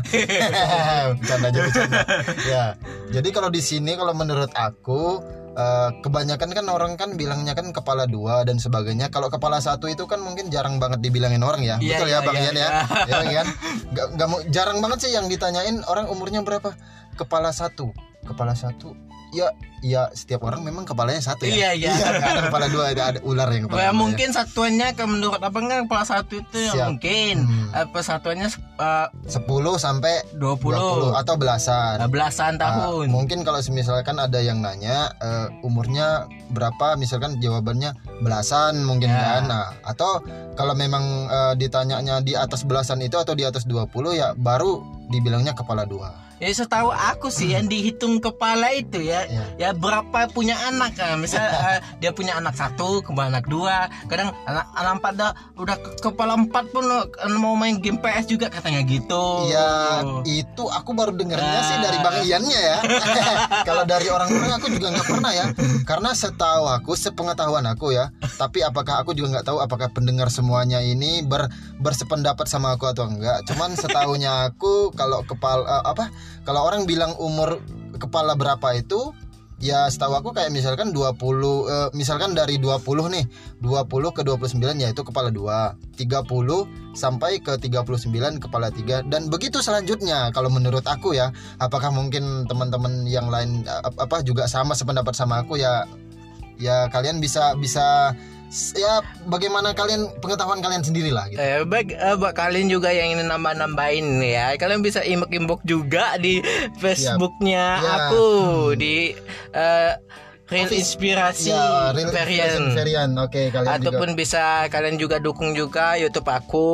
bercanda aja bercanda. Ya. Jadi kalau di sini kalau menurut aku eh, kebanyakan kan orang kan bilangnya kan kepala dua dan sebagainya. Kalau kepala satu itu kan mungkin jarang banget dibilangin orang ya. Iya, Betul ya Bang iya, Ian ya. iya. Ya kan? Gak, gak mau jarang banget sih yang ditanyain orang umurnya berapa. Kepala satu, kepala satu. Ya, ya setiap orang memang kepalanya satu ya. Iya, iya. nggak ada kepala dua, ada, ada ular yang kepala Ya, ya. mungkin satuannya ke menurut abang kan kepala satu itu yang Siap. mungkin Hmm. persatuannya eh, 10 sampai 20, 20 atau belasan. eh, belasan Ah, tahun. mungkin kalau misalkan ada yang nanya eh, umurnya berapa, misalkan jawabannya belasan mungkin Ya. kan. Nah, atau kalau memang eh, ditanyanya di atas belasan itu atau di atas 20 ya baru dibilangnya kepala dua. Ya setahu aku sih yang dihitung kepala itu ya, Iya. ya berapa punya anak kan. Misal eh, dia punya anak satu, kemudian anak dua, kadang anak anak empat dah udah ke- kepala empat pun eh, mau main game PS juga katanya gitu. Ya itu aku baru dengarnya Ah. sih dari Bang Iannya ya. Kalau dari orang-orang aku juga nggak pernah ya. Karena setahu aku, sepengetahuan aku ya. Tapi apakah aku juga nggak tahu apakah pendengar semuanya ini ber bersependapat sama aku atau enggak. Cuman setahunya aku kalau kepala eh, apa? Kalau orang bilang umur kepala berapa itu ya setahu aku kayak misalkan 20 eh, misalkan dari 20 nih 20 ke 29 ya itu kepala 2 30 sampai ke 39 kepala 3 dan begitu selanjutnya kalau menurut aku ya apakah mungkin teman-teman yang lain eh, apa juga sama sependapat sama aku ya ya kalian bisa bisa ya bagaimana kalian pengetahuan kalian sendirilah gitu Eh, baik, eh, buat kalian juga yang ingin nambah-nambahin ya, kalian bisa imbok-imbok juga di Facebooknya Ya. aku di eh, Real Inspirasi ya real Varian. varian oke kalian Ataupun juga bisa kalian juga dukung juga YouTube aku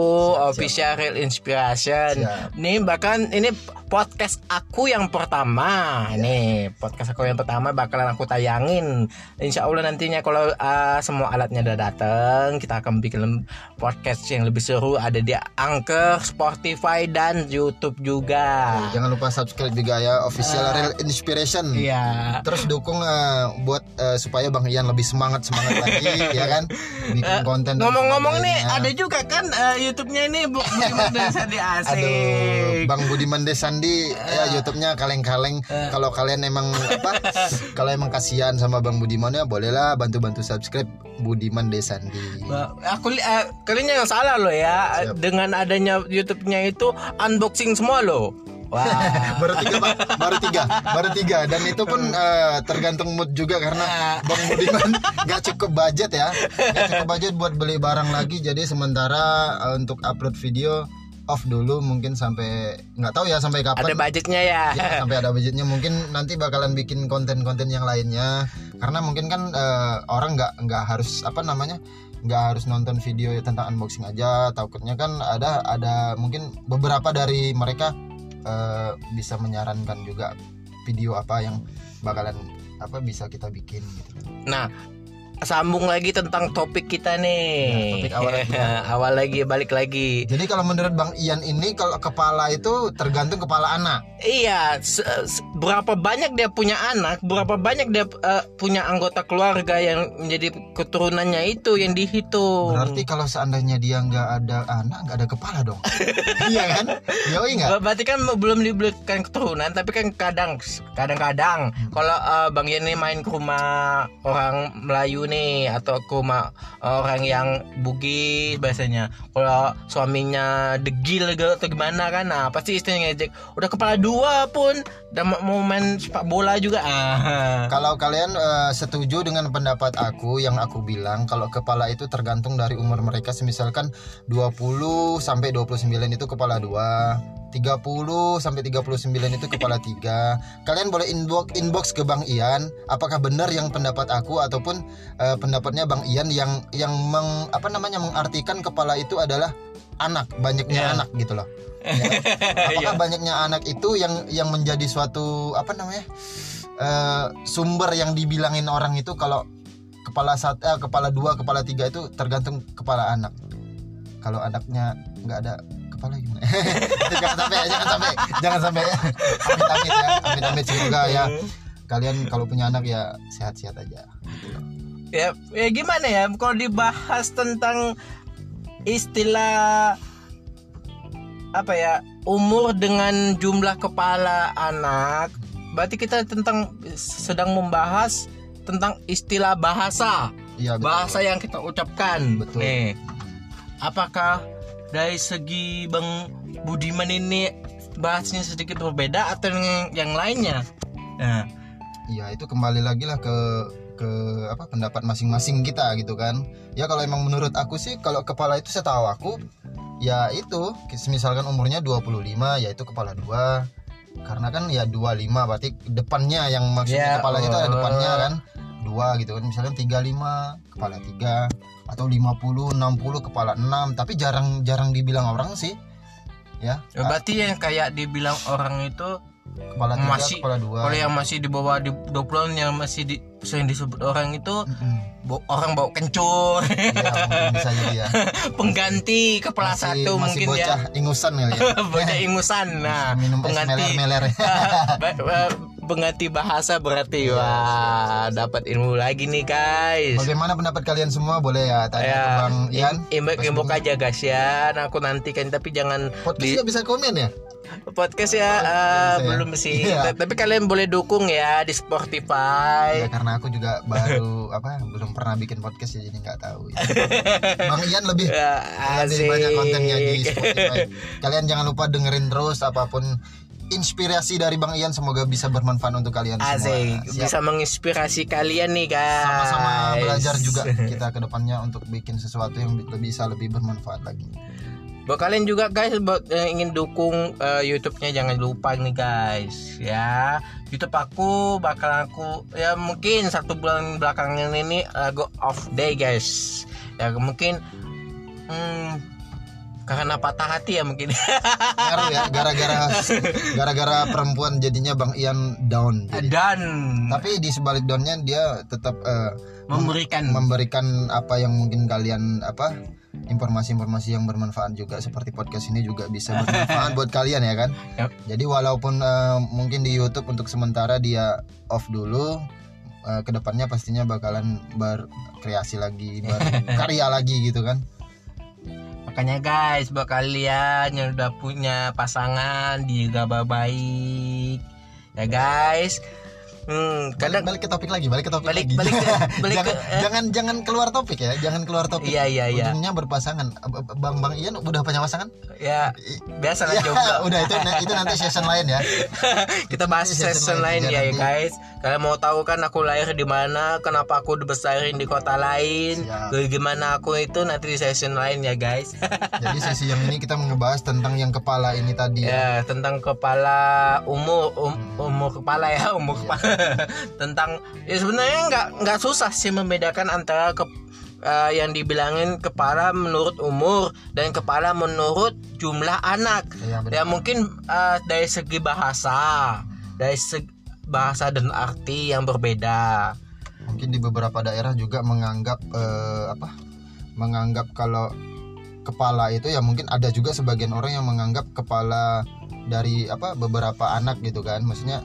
official Real Inspiration. Siap. Nih bahkan ini podcast aku yang pertama. Ya. Nih podcast aku yang pertama bakalan aku tayangin. Insya Allah nantinya kalau uh, semua alatnya udah datang, kita akan bikin podcast yang lebih seru. Ada di Anchor, Spotify dan YouTube juga. jangan lupa subscribe juga ya official Ah. real inspiration Iya. terus dukung eh, buat eh, supaya Bang Ian lebih semangat semangat lagi ya kan bikin konten Eh, Ngomong-ngomong nih ada juga kan eh, YouTube-nya ini Bu Budiman Desandi asik. Aduh, Bang Budiman Desandi ya YouTube-nya kaleng-kaleng. Eh. Kalau kalian emang apa? kalau emang kasihan sama Bang Budiman ya bolehlah bantu-bantu subscribe Budiman Desandi. Aku eh, kalian jangan salah loh ya dengan adanya YouTube-nya itu unboxing semua loh. Wah. baru tiga Pak. baru tiga. Baru tiga. Dan itu pun eh, tergantung mood juga karena Bang Budiman nggak cukup budget ya. Nggak cukup budget buat beli barang lagi. Jadi sementara eh, untuk upload video off dulu mungkin sampai nggak tahu ya sampai kapan. Ada budgetnya ya. Ya, sampai ada budgetnya. Mungkin nanti bakalan bikin konten-konten yang lainnya. Karena mungkin kan eh, orang nggak nggak harus apa namanya nggak harus nonton video tentang unboxing aja. Takutnya kan ada ada mungkin beberapa dari mereka eh, bisa menyarankan juga video apa yang bakalan apa bisa kita bikin gitu. Nah, sambung lagi tentang topik kita nih. Ya, topik awal lagi awal lagi balik lagi. Jadi kalau menurut Bang Ian ini kalau kepala itu tergantung kepala anak. Iya, se- se- berapa banyak dia punya anak, berapa banyak dia eh, punya anggota keluarga yang menjadi keturunannya itu yang dihitung. Berarti kalau seandainya dia nggak ada anak nggak ada kepala dong. iya kan? Yoi nggak? Ber- Berarti kan belum diberikan keturunan, tapi kan kadang kadang-kadang kalau eh, Bang Yen nih main ke rumah orang Melayu nih atau ke rumah orang yang Bugis biasanya. Kalau suaminya degil gitu atau gimana kan, nah pasti istrinya ngejek, udah kepala dua pun, udah mau- main sepak bola juga. Ah. Kalau kalian eh, setuju dengan pendapat aku yang aku bilang kalau kepala itu tergantung dari umur mereka semisalkan 20 sampai 29 itu kepala 2, 30 sampai 39 itu kepala 3. Kalian boleh inbox inbox ke Bang Ian apakah benar yang pendapat aku ataupun eh, pendapatnya Bang Ian yang yang meng, apa namanya mengartikan kepala itu adalah anak, banyaknya Ya. anak gitu loh. Ya. Apakah banyaknya anak itu yang yang menjadi suatu apa namanya? eh, sumber yang dibilangin orang itu kalau kepala satu eh, kepala dua kepala tiga itu tergantung kepala anak kalau anaknya nggak ada kepala gimana? Jangan sampai jangan sampai jangan sampai. Amit amit ya amit amit semoga ya. Kalian kalau punya anak ya sehat-sehat aja ya, ya gimana ya kalau dibahas tentang istilah apa ya umur dengan jumlah kepala anak berarti kita tentang sedang membahas tentang istilah bahasa. Iya, betul. bahasa yang kita ucapkan. Betul. nih apakah dari segi bang Budiman ini bahasnya sedikit berbeda atau yang, yang lainnya? Nah Iya itu kembali lagi lah ke ke apa pendapat masing-masing kita gitu kan. Ya kalau emang menurut aku sih kalau kepala itu setahu aku ya itu misalkan umurnya 25 ya itu kepala dua. Karena kan ya 25 berarti depannya yang maksudnya Ya, kepala itu ada oh. depannya kan. Dua gitu kan misalkan 35 kepala tiga atau 50 60 kepala 6 tapi jarang jarang dibilang orang sih. Ya. Ya, berarti yang kayak dibilang orang itu kepala tiga masih kepala dua. kalau yang masih di bawah di 20 yang masih di sering disebut orang itu bo- orang bawa kencur. Iya, mungkin bisa jadi ya. Pengganti kepala masih, satu masih mungkin bocah ya. ingusan kali ya. Bocah ingusan. Nah minum pengganti. meler-meler. Ba- ba- pengganti bahasa berarti Iya, wah dapat ilmu lagi nih guys Bagaimana pendapat kalian semua? Boleh ya tanya ya ke Bang Ian. imbek imbek aja guys ya nah, aku nantikan tapi jangan Podcast di bisa komen ya? podcast ya eh, bisa ya? belum sih Iya. tapi kalian boleh dukung ya di Spotify Ya karena aku juga baru apa belum pernah bikin podcast ya jadi nggak tahu. Ya. Bang Ian lebih Ya, lebih banyak kontennya di Spotify. Kalian jangan lupa dengerin terus apa pun inspirasi dari Bang Ian semoga bisa bermanfaat untuk kalian Asik, semua. Siap. bisa menginspirasi kalian nih guys. Sama-sama belajar juga kita ke depannya untuk bikin sesuatu yang bi- bisa lebih bermanfaat lagi. Buat kalian juga guys buat yang ingin dukung eh, YouTube-nya jangan lupa nih guys ya. YouTube aku bakal aku ya mungkin satu bulan belakangan ini eh, go off day guys. Ya mungkin hmm, karena patah hati ya mungkin. Ngaruh ya gara-gara gara-gara perempuan jadinya Bang Ian down. Jadi. Dan Tapi di sebalik downnya dia tetap eh, memberikan memberikan apa yang mungkin kalian apa informasi-informasi yang bermanfaat juga seperti podcast ini juga bisa bermanfaat buat kalian ya kan. Yap. Jadi walaupun eh, mungkin di YouTube untuk sementara dia off dulu eh, ke depannya pastinya bakalan berkreasi lagi berkarya lagi gitu kan Makanya guys, buat kalian yang udah punya pasangan dijaga baik, ya guys. Hmm, kadang balik ke topik lagi balik ke topik Balik- lagi balik ke- balik jangan, ke- eh. jangan jangan keluar topik ya jangan keluar topik Iya, iya, iya. ujungnya berpasangan bang bang Ian udah punya pasangan ya biasa lah Ya, udah itu itu nanti session lain ya Kita bahas Nanti season lain ya, ya nanti. guys. Kalian mau tahu kan aku lahir di mana, kenapa aku dibesarin di kota lain, Siap. gimana aku itu nanti di season lain ya guys. jadi sesi yang ini kita ngebahas tentang yang kepala ini tadi ya ya tentang kepala umur um- umur kepala ya umur kepala tentang ya sebenarnya nggak nggak susah sih membedakan antara ke eh, yang dibilangin kepala menurut umur dan kepala menurut jumlah anak. Benar. ya mungkin eh, dari segi bahasa dari segi bahasa dan arti yang berbeda. Mungkin di beberapa daerah juga menganggap eh, apa menganggap kalau kepala itu ya mungkin ada juga sebagian orang yang menganggap kepala dari apa beberapa anak gitu kan. Maksudnya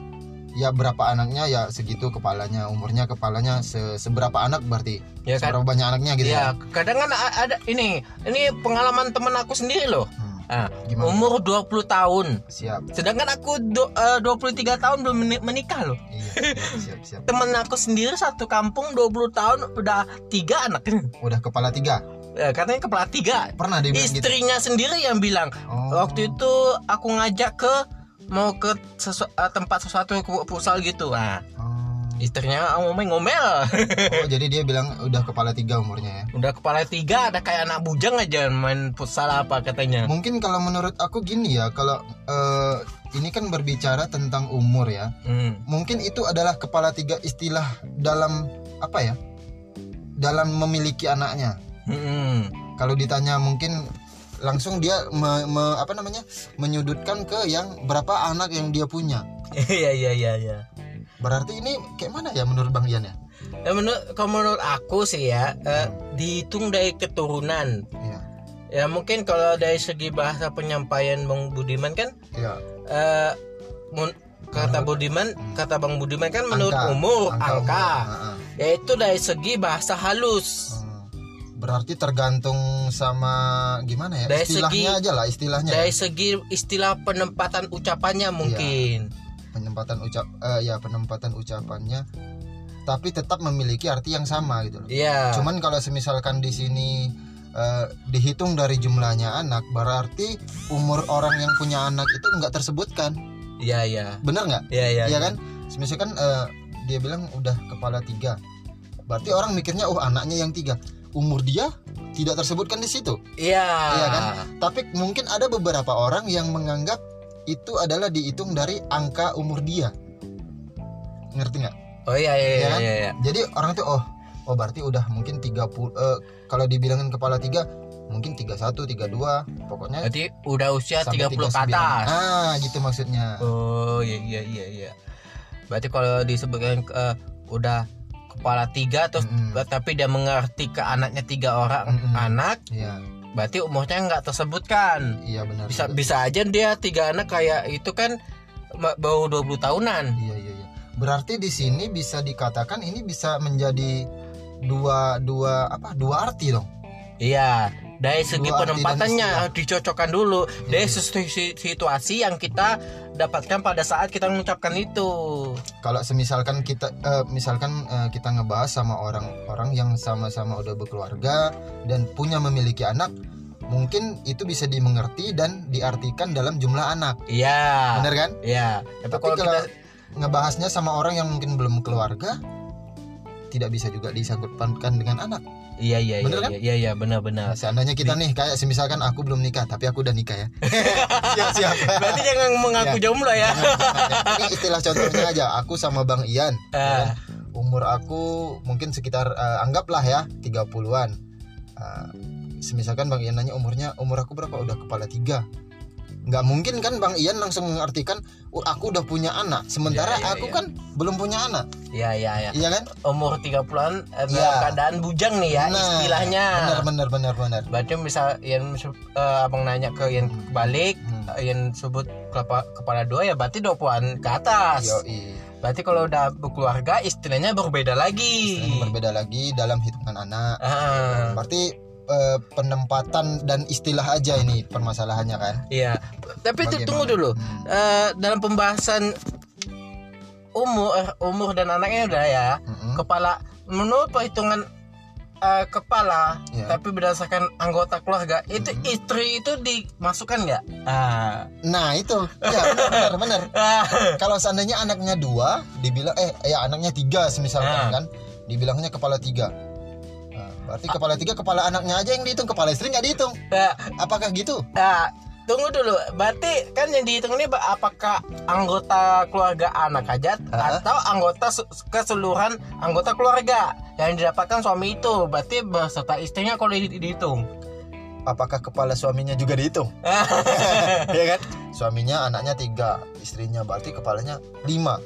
ya berapa anaknya ya segitu kepalanya umurnya kepalanya se- seberapa anak berarti Ya kan? seberapa banyak anaknya gitu ya ya kadang kan ada ini ini pengalaman teman aku sendiri loh Hmm. Gimana? umur 20 tahun siap Sedangkan aku do, eh, 23 tahun belum meni- menikah loh. iya siap siap. Temen aku sendiri satu kampung 20 tahun udah tiga anak. udah kepala tiga Ya, katanya kepala tiga. pernah dia gitu Istrinya sendiri yang bilang Oh. waktu itu aku ngajak ke mau ke sesu- eh, tempat sesuatu ke futsal gitu. Nah, Oh. istrinya ngomel-ngomel. oh jadi dia bilang udah kepala tiga umurnya ya udah kepala tiga ada kayak anak bujang aja main futsal apa katanya. Mungkin kalau menurut aku gini ya, kalau eh, ini kan berbicara tentang umur ya. Hmm. Mungkin itu adalah kepala tiga istilah dalam apa ya? Dalam memiliki anaknya. Hmm. Kalau ditanya mungkin langsung dia me- me- apa namanya? menyudutkan ke yang berapa anak yang dia punya. Iya iya iya iya. Berarti ini kayak mana ya menurut Bang Ian ya? Ya, menurut kalau menurut aku sih ya eh, dihitung dari keturunan. Iya. Ya mungkin kalau dari segi bahasa penyampaian Bang Budiman kan Iya. eh, mun- kata Budiman kata Bang Budiman kan menurut Angka, umur angka angka, umur, yaitu dari segi bahasa halus Berarti tergantung sama gimana ya? Dari istilahnya segi- aja lah, istilahnya. ya. dari segi istilah penempatan ucapannya mungkin penempatan ucap eh, ya penempatan ucapannya tapi tetap memiliki arti yang sama gitu loh. Iya. Cuman kalau semisalkan di sini eh, dihitung dari jumlahnya anak berarti umur orang yang punya anak itu nggak tersebutkan. Iya iya. Bener nggak? Iya iya. Iya kan? Misalkan eh, dia bilang udah kepala tiga, berarti orang mikirnya oh anaknya yang tiga, umur dia tidak tersebutkan di situ. Iya. Iya kan? Tapi mungkin ada beberapa orang yang menganggap itu adalah dihitung dari angka umur dia. Ngerti nggak? Oh iya iya Iya iya. kan? iya, iya. Jadi orang tuh oh oh berarti udah mungkin 30 eh, kalau dibilangin kepala tiga mungkin 31, 32, pokoknya Berarti udah usia sampai 30 ke 39. atas. Ah, gitu maksudnya. Oh iya iya iya iya. Berarti kalau disebutkan eh, udah kepala tiga terus tapi dia mengerti ke anaknya tiga orang anak, Iya. berarti umurnya nggak tersebutkan. Iya benar. Bisa bisa aja dia tiga anak kayak itu kan baru 20 tahunan. Iya iya iya. Berarti di sini bisa dikatakan ini bisa menjadi dua dua apa? Dua arti dong. Iya, dari segi penempatannya istilah. dicocokkan dulu dari situ- si- situasi yang kita dapatkan pada saat kita mengucapkan itu. Kalau semisalkan kita eh, misalkan eh, kita ngebahas sama orang-orang yang sama-sama udah berkeluarga dan punya memiliki anak, mungkin itu bisa dimengerti dan diartikan dalam jumlah anak. Iya. Bener kan? Iya. Tapi, Tapi kalau kalau kita ngebahasnya sama orang yang mungkin belum keluarga, tidak bisa juga disangkutkan dengan anak. Iya iya Bener iya, kan? iya iya benar benar. Nah, seandainya kita nih kayak semisalkan aku belum nikah tapi aku udah nikah ya. siap siap. Berarti jangan mengaku Ya. jomblo ya. Ini istilah contohnya aja. Aku sama Bang Ian. ya Ah. kan? Umur aku mungkin sekitar eh, anggaplah ya 30-an. Eh, semisalkan Bang Ian nanya umurnya umur aku berapa? Udah kepala tiga. Nggak mungkin kan Bang Ian langsung mengartikan oh, aku udah punya anak. Sementara Iya, iya, aku iya. kan belum punya anak. Iya iya iya. Iya kan? Umur 30-an eh, Iya. keadaan bujang nih ya Nah, istilahnya. Benar benar benar benar. Berarti misal yang eh, abang nanya ke yang balik, Hmm. yang sebut kepala, kepala dua ya berarti 20-an ke atas. Yoi. Berarti kalau udah berkeluarga istilahnya berbeda lagi. Istilahnya berbeda lagi dalam hitungan anak. Ah. Berarti eh, penempatan dan istilah aja ini permasalahannya kan? Iya. Tapi itu Bagaimana? tunggu dulu. Eh, dalam pembahasan umur eh, umur dan anaknya udah ya. Kepala menurut perhitungan eh, kepala Iya. tapi berdasarkan anggota keluarga itu istri itu dimasukkan nggak? Ah. Nah itu, ya benar benar. benar. Kalau seandainya anaknya dua, dibilang eh ya anaknya tiga misalkan Ah. kan, dibilangnya kepala tiga. Nah, berarti kepala tiga kepala anaknya aja yang dihitung, kepala istri nggak dihitung. Apakah gitu? Nah, tunggu dulu. Berarti kan yang dihitung ini apakah anggota keluarga anak aja atau anggota se- keseluruhan anggota keluarga yang didapatkan suami itu? Berarti beserta istrinya kalau di- dihitung. Apakah kepala suaminya juga dihitung? ya kan? Suaminya anaknya tiga, istrinya berarti kepalanya lima.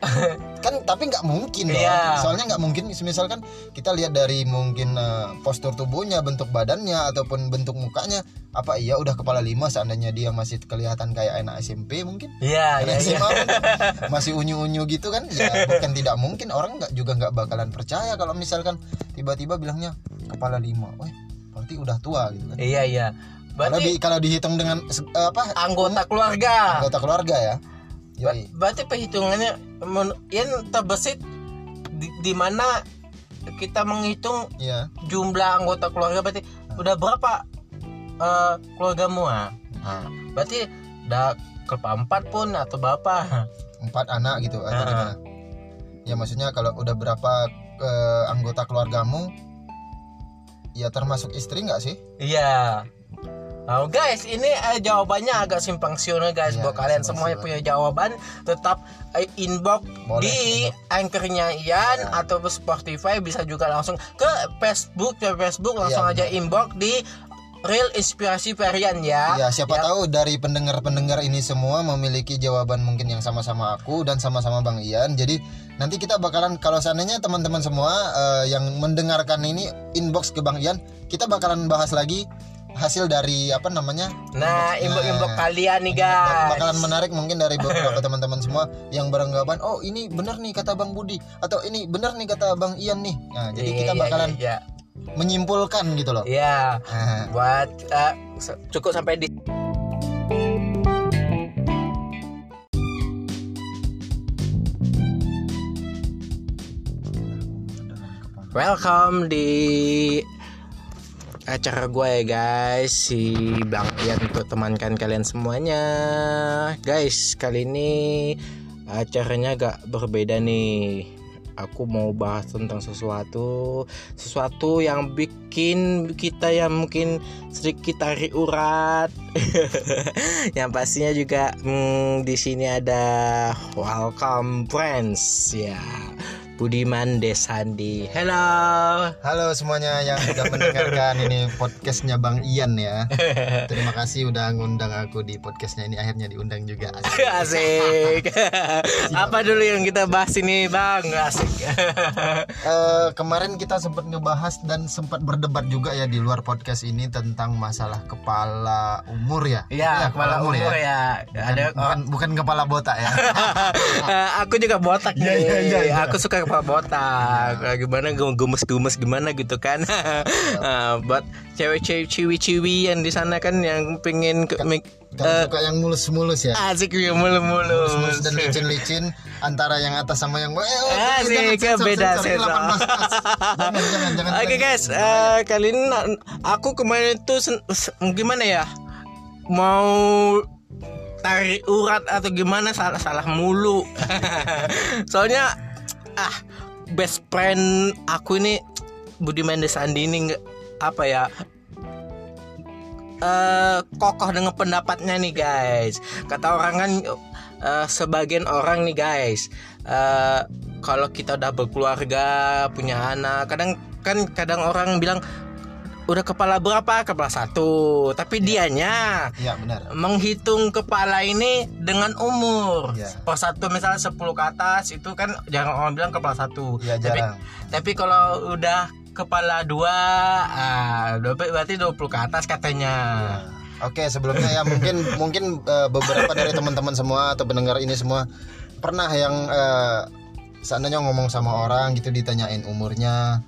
kan tapi nggak mungkin dong. Iya. Soalnya nggak mungkin. Misalkan kita lihat dari mungkin eh, postur tubuhnya, bentuk badannya ataupun bentuk mukanya, apa iya udah kepala lima seandainya dia masih kelihatan kayak anak SMP mungkin? Iya, iya, SMA iya. mungkin. masih unyu-unyu gitu kan? Ya bukan tidak mungkin orang nggak juga nggak bakalan percaya kalau misalkan tiba-tiba bilangnya kepala lima. Wah, berarti udah tua gitu kan? Iya, iya. Kalau Berarti di kalau dihitung dengan eh, apa anggota keluarga. anggota keluarga ya. Ba- berarti perhitungannya yang terbesit di, di mana kita menghitung Iya. jumlah anggota keluarga berarti udah berapa eh, keluargamu ah? Nah, berarti udah keempat pun atau berapa? Empat anak gitu atau gimana? Ya maksudnya kalau udah berapa eh, anggota keluargamu ya termasuk istri nggak sih? Iya. Nah, guys, ini eh, jawabannya agak simpang siur guys. Iya, Buat kalian semua yang punya jawaban, tetap eh, inbox Boleh, di anchornya Ian atau Spotify bisa juga langsung ke Facebook ke Facebook langsung Iya, aja inbox di Real Inspirasi Varian ya. Ya siapa tahu dari pendengar-pendengar ini semua memiliki jawaban mungkin yang sama-sama aku dan sama-sama Bang Ian. Jadi nanti kita bakalan kalau seandainya teman-teman semua eh, yang mendengarkan ini inbox ke Bang Ian, kita bakalan bahas lagi hasil dari apa namanya? Nah, inbox-inbox Nah, kalian nih guys. bakalan menarik mungkin dari beberapa teman-teman semua yang beranggapan oh ini benar nih kata Bang Budi atau ini benar nih kata Bang Ian nih. Nah, jadi Iya, kita iya, bakalan iya, menyimpulkan gitu loh. Iya. Nah. Buat se- cukup sampai di Welcome di acara gue ya guys. Si Bang Ian untuk temankan kalian semuanya. Guys kali ini acaranya agak berbeda nih. Aku mau bahas tentang sesuatu Sesuatu yang bikin kita yang mungkin sedikit tarik urat. Yang pastinya juga hmm, di sini ada Welcome Friends Ya Budiman Desandi Hello Halo semuanya yang sudah mendengarkan ini podcastnya Bang Ian ya. Terima kasih udah ngundang aku di podcastnya ini akhirnya diundang juga. Asik. Asik Apa dulu yang kita bahas ini bang Asik Eh, kemarin kita sempat ngebahas dan sempat berdebat juga ya di luar podcast ini tentang masalah kepala umur ya. Iya kepala umur ya, Bukan, Ada bukan, bukan kepala botak ya. Eh, aku juga botak Iya, iya, iya, iya. Aku suka kepala botak. Eh, Gimana gemes-gemes gimana gitu kan. Eh, buat cewek-cewek ciwi-ciwi yang di sana kan yang pengen ke, Kan eh, suka yang mulus-mulus ya. asik ya mulu-mulu. Mulus dan licin-licin antara yang atas sama yang bawah. Eh, oh, Asik jangan, sensor, beda sensor, ini sensor. 18 plus. Jangan, jangan, jangan. Oke guys, eh, kali ini aku kemarin itu gimana ya? Mau tarik urat atau gimana salah salah mulu. Soalnya ah best friend aku ini Budiman Desandi ini nggak apa ya? eh kokoh dengan pendapatnya nih guys. Kata orang kan eh, sebagian orang nih guys, eh kalau kita udah berkeluarga, punya anak, kadang kan kadang orang bilang udah kepala berapa? Kepala satu. Tapi dianya Iya benar. menghitung kepala ini dengan umur. Iya. Per satu misalnya 10 ke atas itu kan jangan orang bilang kepala satu. Iya tapi jarang. tapi kalau udah kepala dua, ah, dua- berarti 20 ke atas katanya. Oke, sebelumnya ya mungkin mungkin eh, beberapa dari teman-teman semua atau pendengar ini semua pernah yang eh, seandainya ngomong sama orang gitu ditanyain umurnya,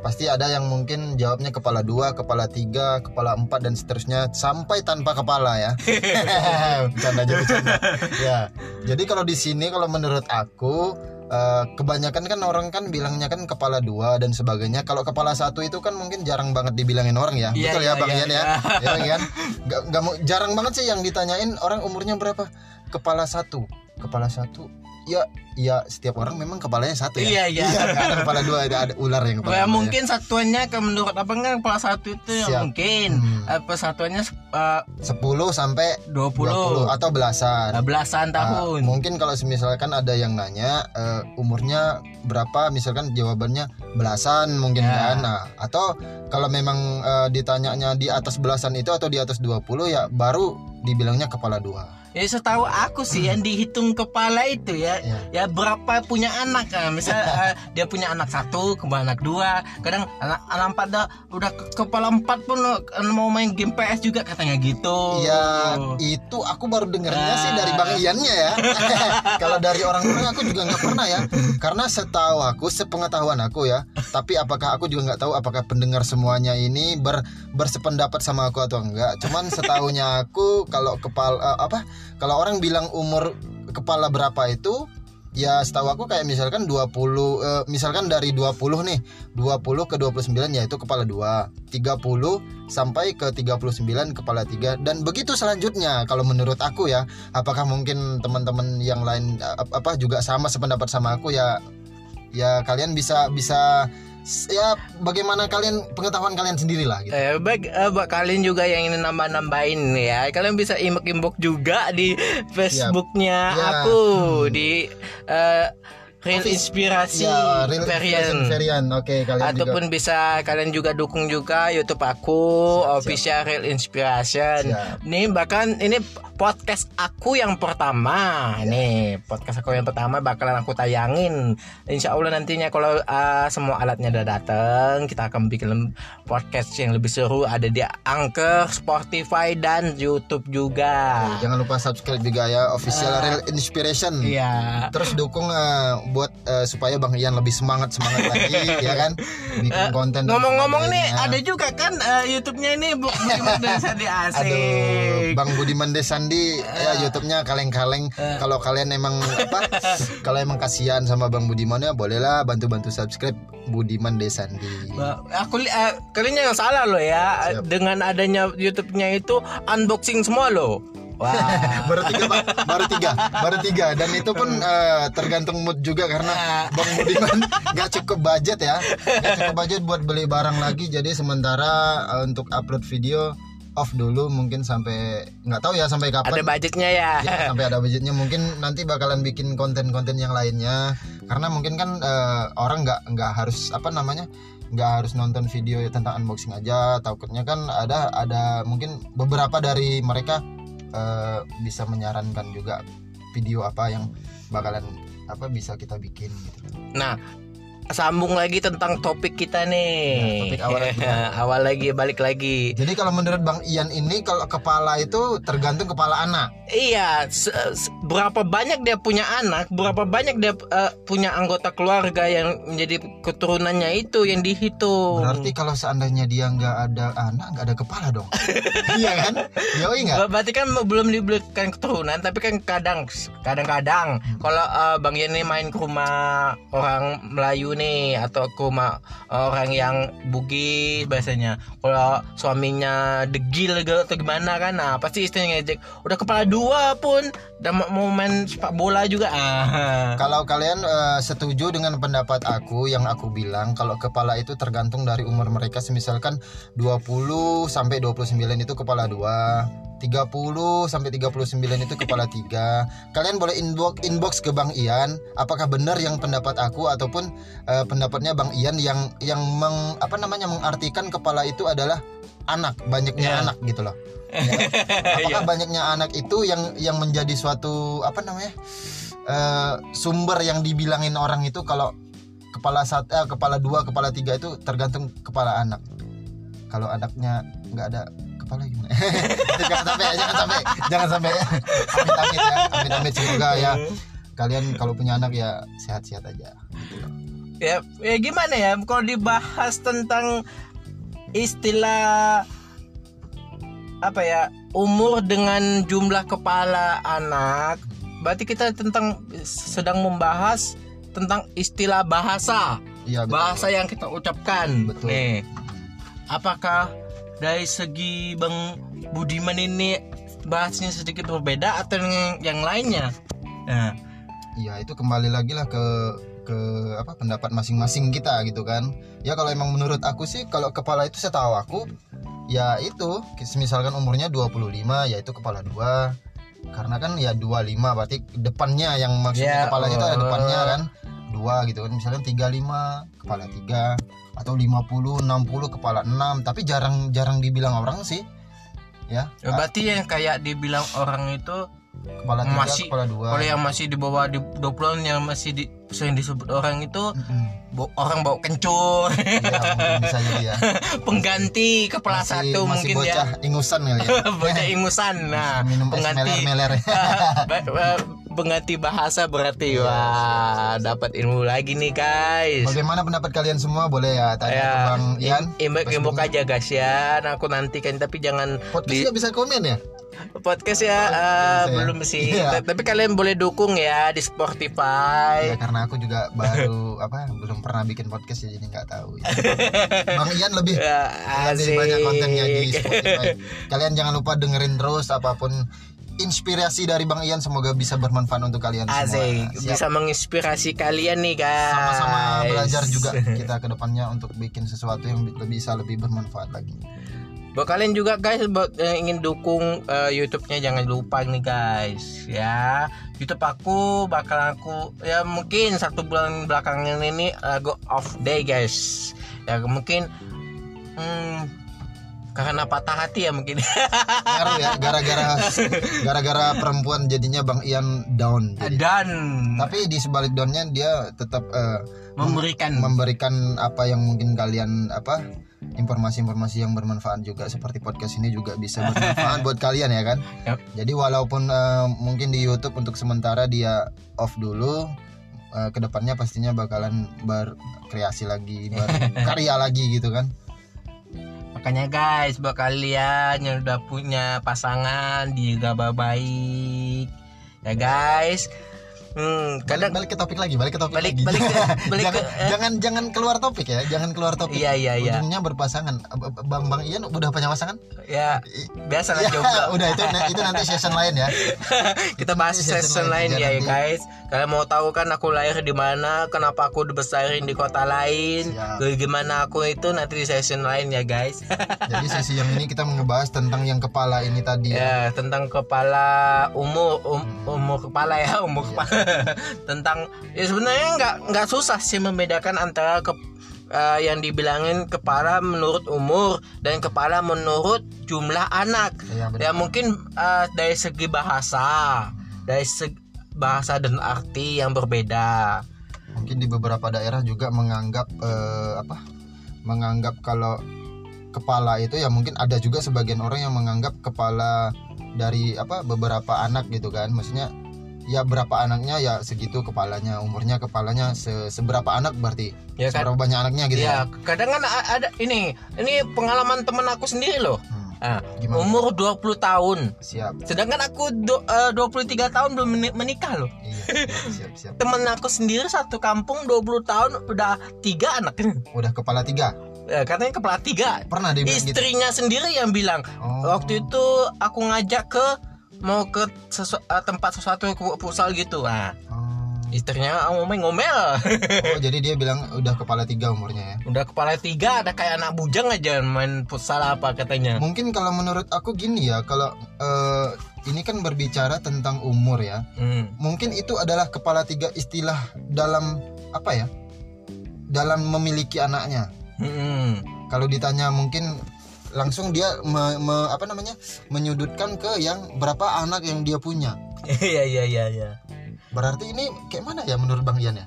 pasti ada yang mungkin jawabnya kepala dua, kepala tiga, kepala empat dan seterusnya sampai tanpa kepala ya. bercanda aja bercanda. Ya, jadi kalau di sini kalau menurut aku eh, kebanyakan kan orang kan bilangnya kan kepala dua dan sebagainya. Kalau kepala satu itu kan mungkin jarang banget dibilangin orang ya. Iya, Betul iya, ya Bang iya, Ian ya. iya. Ya Bang Ian. Nggak mau jarang banget sih yang ditanyain orang umurnya berapa. Kepala satu, kepala satu. Ya, ya setiap orang memang kepalanya satu ya. Iya, iya. nggak ada kepala dua, ada, ada ular yang kepala Ya, dua, mungkin satuannya ke menurut apa kan kepala satu itu ya Siap. Hmm. mungkin apa satuannya eh, 10 sampai 20. 20 atau belasan. belasan Nah, tahun. mungkin kalau misalkan ada yang nanya eh, umurnya berapa, misalkan jawabannya belasan mungkin Ya. kan. Nah, atau kalau memang eh, ditanyanya di atas belasan itu atau di atas 20 ya baru dibilangnya kepala dua. Ya setahu aku sih yang dihitung kepala itu ya ya berapa punya anak kan misal eh, dia punya anak satu kemudian anak dua kadang anak anak empat dah udah ke- kepala empat pun eh, mau main game PS juga katanya gitu Ya itu aku baru dengernya sih dari Bang Iannya ya. Kalau dari orang-orang aku juga nggak pernah ya. Karena setahu aku, sepengetahuan aku ya. Tapi apakah aku juga nggak tahu apakah pendengar semuanya ini ber, bersependapat sama aku atau enggak. Cuman setahunya aku kalau kepala eh, apa? Kalau orang bilang umur kepala berapa itu Ya setahu aku kayak misalkan 20 eh, misalkan dari 20 nih 20 ke 29 ya itu kepala 2 30 sampai ke 39 kepala 3 dan begitu selanjutnya. Kalau menurut aku ya apakah mungkin teman-teman yang lain eh, apa juga sama sependapat sama aku ya ya kalian bisa bisa ya bagaimana kalian pengetahuan kalian sendiri lah gitu. Eh, baik, eh, buat kalian juga yang ingin nambah-nambahin ya, kalian bisa imbok-imbok juga di Facebooknya Ya. aku di eh, Real Inspirasi Ya, real Varian. varian. Oke, kalian Ataupun juga. bisa kalian juga dukung juga YouTube aku official Real Inspiration. Nih bahkan ini podcast aku yang pertama. Nih podcast aku yang pertama bakalan aku tayangin. Insya Allah nantinya kalau uh, semua alatnya udah datang, kita akan bikin podcast yang lebih seru. Ada di Anchor, Spotify dan YouTube juga. Jangan lupa subscribe juga ya official Ah. Real Inspiration. Iya. Terus dukung eh, buat eh, supaya Bang Ian lebih semangat semangat lagi ya kan bikin konten. dan Ngomong-ngomong nih, ada juga kan uh, YouTube-nya ini Bu Budiman dan Sandi Asik. Aduh, Bang Budiman Desandi ya YouTube-nya kaleng-kaleng. Kalau kalian emang apa? kalau emang kasihan sama Bang Budiman ya bolehlah bantu-bantu subscribe Budiman Desandi. Aku eh, kalian yang salah loh ya dengan adanya YouTube-nya itu unboxing semua loh. Wah. baru tiga Pak. baru tiga. Baru tiga. Dan itu pun eh, tergantung mood juga karena Bang Budiman nggak cukup budget ya. Nggak cukup budget buat beli barang lagi. Jadi sementara eh, untuk upload video off dulu mungkin sampai nggak tahu ya sampai kapan. Ada budgetnya ya. Ya, sampai ada budgetnya. Mungkin nanti bakalan bikin konten-konten yang lainnya. Karena mungkin kan eh, orang nggak nggak harus apa namanya nggak harus nonton video tentang unboxing aja. Takutnya kan ada ada mungkin beberapa dari mereka eh, bisa menyarankan juga video apa yang bakalan apa bisa kita bikin gitu. Nah, sambung lagi tentang topik kita nih. topik awal lagi. awal lagi balik lagi. Jadi kalau menurut Bang Ian ini kalau kepala itu tergantung kepala anak. Iya, se- se- berapa banyak dia punya anak, berapa banyak dia eh, punya anggota keluarga yang menjadi keturunannya itu yang dihitung. Berarti kalau seandainya dia nggak ada anak nggak ada kepala dong. iya kan? Yoi nggak? Ber- Berarti kan belum dibelikan keturunan, tapi kan kadang kadang-kadang Hmm. kalau eh, Bang Ian ini main ke rumah orang Melayu nih atau ke rumah orang yang Bugis biasanya. Kalau suaminya degil gitu atau gimana kan, nah pasti istrinya ngejek, udah kepala dua pun, udah mau- main sepak bola juga. Ah. Kalau kalian eh, setuju dengan pendapat aku yang aku bilang kalau kepala itu tergantung dari umur mereka semisalkan 20 sampai 29 itu kepala 2 30 sampai 39 itu kepala 3 Kalian boleh inbox inbox ke Bang Ian apakah benar yang pendapat aku ataupun eh, pendapatnya Bang Ian yang yang meng, apa namanya mengartikan kepala itu adalah anak banyaknya Ya. anak gitu loh. Ya. Apakah banyaknya anak itu yang yang menjadi suatu apa namanya? eh, sumber yang dibilangin orang itu kalau kepala satu eh, kepala dua kepala tiga itu tergantung kepala anak kalau anaknya nggak ada kepala gimana jangan sampai jangan sampai jangan sampai amit amit ya amit amit semoga ya kalian kalau punya anak ya sehat-sehat aja ya. Ya gimana ya? Kalau dibahas tentang istilah apa ya umur dengan jumlah kepala anak berarti kita tentang sedang membahas tentang istilah bahasa. Betul. bahasa yang kita ucapkan. Betul. nih apakah dari segi bang Budiman ini bahasnya sedikit berbeda atau yang, yang lainnya? Nah. Iya itu kembali lagi lah ke ke apa pendapat masing-masing kita gitu kan. Ya kalau emang menurut aku sih kalau kepala itu setahu aku ya itu misalkan umurnya 25 ya itu kepala dua. Karena kan ya 25 berarti depannya yang maksudnya Ya, kepala itu ada oh. depannya kan. Dua gitu kan misalkan 35 kepala tiga. Atau 50 60 kepala 6 tapi jarang jarang dibilang orang sih. Ya. Ya, berarti yang kayak dibilang orang itu kepala tiga masih kepala dua. kalau yang masih di bawah di 20 yang masih di sering disebut orang itu bo- orang bawa kencur. Ya, bisa jadi ya. Pengganti kepala masih, satu masih mungkin bocah ya. ingusan kali ya. Bocah ingusan. Nah minum pengganti. meler-meler. Ba- ba- pengganti bahasa berarti Iya, wah dapat ilmu lagi nih guys Bagaimana pendapat kalian semua? Boleh ya tanya ya ke Bang Ian. imbek imbek aja guys ya nah, aku nantikan tapi jangan Podcast di bisa komen ya? podcast ya bisa ya? belum sih Iya. tapi kalian boleh dukung ya di Spotify Ya karena aku juga baru apa belum pernah bikin podcast ya jadi nggak tahu. Ya. Bang Ian lebih Ya, lebih banyak kontennya di Spotify. Kalian jangan lupa dengerin terus apa pun inspirasi dari Bang Ian semoga bisa bermanfaat untuk kalian semua. Asik, Siap. bisa menginspirasi kalian nih guys. Sama-sama belajar juga kita ke depannya untuk bikin sesuatu yang bi- bisa lebih bermanfaat lagi. Buat kalian juga guys, buat yang ingin dukung eh, YouTube-nya jangan lupa nih guys, ya. YouTube aku bakal aku ya mungkin satu bulan belakangan ini eh, go off day guys. Ya mungkin hmm, karena patah hati ya mungkin. Ngaruh ya gara-gara gara-gara perempuan jadinya Bang Ian down. jadi. Dan Tapi di sebalik downnya dia tetap eh, memberikan memberikan apa yang mungkin kalian apa informasi-informasi yang bermanfaat juga seperti podcast ini juga bisa bermanfaat buat kalian ya kan. Yap. Jadi walaupun eh, mungkin di YouTube untuk sementara dia off dulu, eh, ke depannya pastinya bakalan berkreasi lagi, berkarya lagi gitu kan. Makanya guys, buat kalian yang udah punya pasangan dijaga baik ya guys. Hmm, Balik, kadang balik ke topik lagi, balik ke topik Balik- lagi. balik ke- balik jangan, ke- eh. jangan jangan keluar topik ya, jangan keluar topik. Iya, iya, iya. Ujungnya berpasangan. Bang Bang Ian udah punya pasangan? ya biasa lah Ya, jomblo. udah itu itu nanti season lain ya. Kita bahas Season season lain ya, ya guys. Kalian mau tahu kan aku lahir di mana, kenapa aku dibesarin di kota lain, Siap. gimana aku itu nanti di season lain ya guys. Jadi sesi yang ini kita ngebahas tentang yang kepala ini tadi ya. ya tentang kepala umur um- umur kepala ya umur Iya. kepala tentang ya sebenarnya nggak nggak susah sih membedakan antara ke eh, yang dibilangin kepala menurut umur dan kepala menurut jumlah anak benar. ya mungkin eh, dari segi bahasa dari segi bahasa dan arti yang berbeda Mungkin di beberapa daerah juga menganggap eh, apa? Menganggap kalau kepala itu ya mungkin ada juga sebagian orang yang menganggap kepala dari apa beberapa anak gitu kan. Maksudnya ya berapa anaknya ya segitu kepalanya, umurnya kepalanya se- seberapa anak berarti. Ya kan? Seberapa banyak anaknya gitu ya. ya kadang kan ada ini ini pengalaman teman aku sendiri loh Hmm, Ah, Gimana? umur 20 tahun Siap. Sedangkan aku do, eh, 23 tahun belum meni- menikah loh. Iya, siap, siap. Temen aku sendiri satu kampung 20 tahun udah tiga anak. Udah kepala tiga. Ya, katanya kepala tiga. Pernah dia gitu. Istrinya sendiri yang bilang Oh. waktu itu aku ngajak ke mau ke sesu- eh, tempat sesuatu ke pusal gitu. Nah, Oh. istrinya ngomel-ngomel. Oh, jadi dia bilang udah kepala tiga umurnya ya. udah kepala tiga ada kayak anak bujang aja main futsal apa katanya. Mungkin kalau menurut aku gini ya, kalau eh, ini kan berbicara tentang umur ya. Hmm. Mungkin itu adalah kepala tiga istilah dalam apa ya? Dalam memiliki anaknya. Hmm. Kalau ditanya mungkin langsung dia me- me- apa namanya? menyudutkan ke yang berapa anak yang dia punya. Iya iya iya iya. Berarti ini kayak mana ya menurut Bang Ian ya?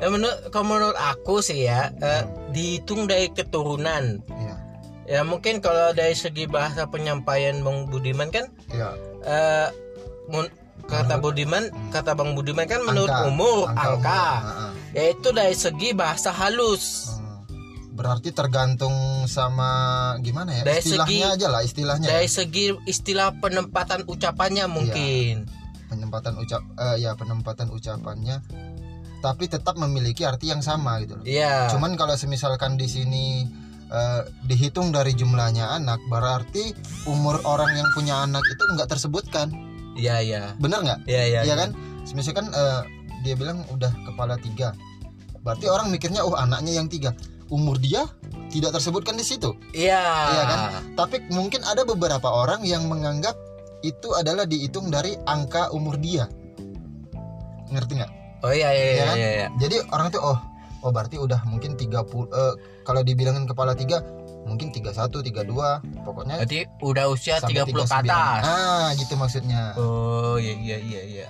Ya, menurut kalau menurut aku sih ya eh, dihitung dari keturunan. Iya. Ya mungkin kalau dari segi bahasa penyampaian Bang Budiman kan Ya. eh mun- kata Budiman, kata Bang Budiman kan menurut Angka, umur angka angka, umur, ha-ha. yaitu dari segi bahasa halus. Berarti tergantung sama gimana ya? Dari istilahnya segi- aja lah, istilahnya. Dari ya. segi istilah penempatan ucapannya mungkin. penempatan ucap eh, ya penempatan ucapannya tapi tetap memiliki arti yang sama gitu loh. Iya. Cuman kalau semisalkan di sini eh, dihitung dari jumlahnya anak berarti umur orang yang punya anak itu nggak tersebutkan. Iya iya. Bener nggak? Iya iya. Iya kan? Misalkan eh, dia bilang udah kepala tiga, berarti orang mikirnya oh anaknya yang tiga, umur dia tidak tersebutkan di situ. Iya. Iya kan? Tapi mungkin ada beberapa orang yang menganggap itu adalah dihitung dari angka umur dia. Ngerti nggak? Oh iya iya Iya iya. kan? iya, iya. Jadi orang tuh oh oh berarti udah mungkin 30 eh, kalau dibilangin kepala tiga mungkin 31, 32, pokoknya Berarti udah usia sampai 30 ke 39. atas. Ah, gitu maksudnya. Oh iya iya iya iya.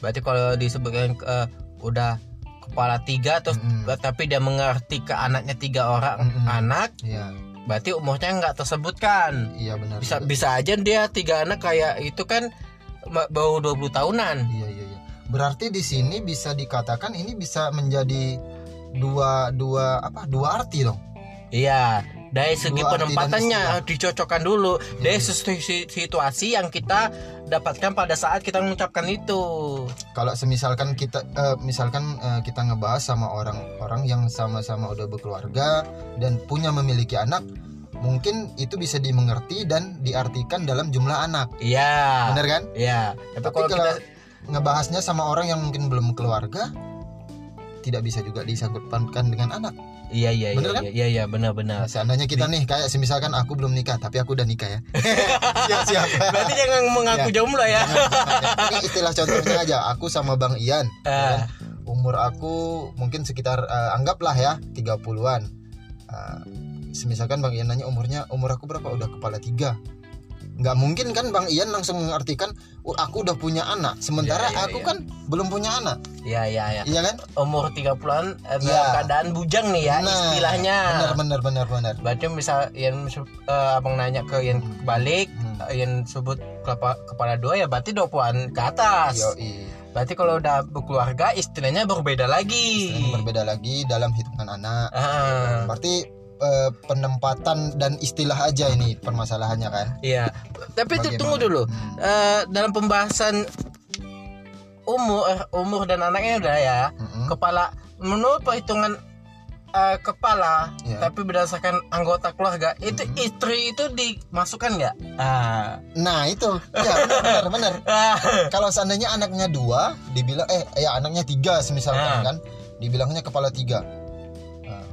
Berarti kalau disebutkan eh, udah kepala tiga terus tapi dia mengerti ke anaknya tiga orang anak, Iya. berarti umurnya nggak tersebutkan. Iya benar. Bisa bisa aja dia tiga anak kayak itu kan baru 20 tahunan. Iya iya iya. Berarti di sini bisa dikatakan ini bisa menjadi dua dua apa? Dua arti dong. Iya, dari segi Dua penempatannya dicocokkan dulu dari situ- si- situasi yang kita dapatkan pada saat kita mengucapkan itu. Kalau semisalkan kita eh, misalkan eh, kita ngebahas sama orang-orang yang sama-sama udah berkeluarga dan punya memiliki anak, mungkin itu bisa dimengerti dan diartikan dalam jumlah anak. Iya. Bener kan? Iya. Tapi, Tapi kalau kalau kita ngebahasnya sama orang yang mungkin belum keluarga, tidak bisa juga disangkutkan dengan anak. Iya iya Bener iya, kan? iya iya benar benar. Seandainya kita nih kayak semisalkan aku belum nikah tapi aku udah nikah ya. siap siap. Berarti jangan mengaku Ya. jomblo ya. Ini istilah contohnya aja. Aku sama Bang Ian. ya Ah. kan? Umur aku mungkin sekitar eh, anggaplah ya 30-an. Eh, semisalkan Bang Ian nanya umurnya umur aku berapa udah kepala tiga nggak mungkin kan Bang Ian langsung mengartikan oh, aku udah punya anak sementara Iya, iya, aku iya. kan belum punya anak Iya iya iya. iya kan Umur 30-an eh, Iya. keadaan bujang nih ya Nah, istilahnya. benar benar benar benar Berarti misal yang eh, abang nanya ke yang balik, Hmm. yang sebut kepala, kepala dua ya berarti 20-an ke atas. Yoi. Berarti kalau udah berkeluarga istilahnya berbeda lagi. Istilahnya berbeda lagi dalam hitungan anak Ah. berarti eh, penempatan dan istilah aja ini permasalahannya kan Iya. Tapi itu Bagaimana? tunggu dulu. Hmm. Eh, dalam pembahasan umur eh, umur dan anaknya udah ya. Mm-mm. Kepala menurut perhitungan eh, kepala Iya. tapi berdasarkan anggota keluarga itu istri itu dimasukkan nggak? Ah. Nah itu, ya benar benar. benar. Kalau seandainya anaknya dua, dibilang eh ya anaknya tiga misalkan Ah. kan, dibilangnya kepala tiga.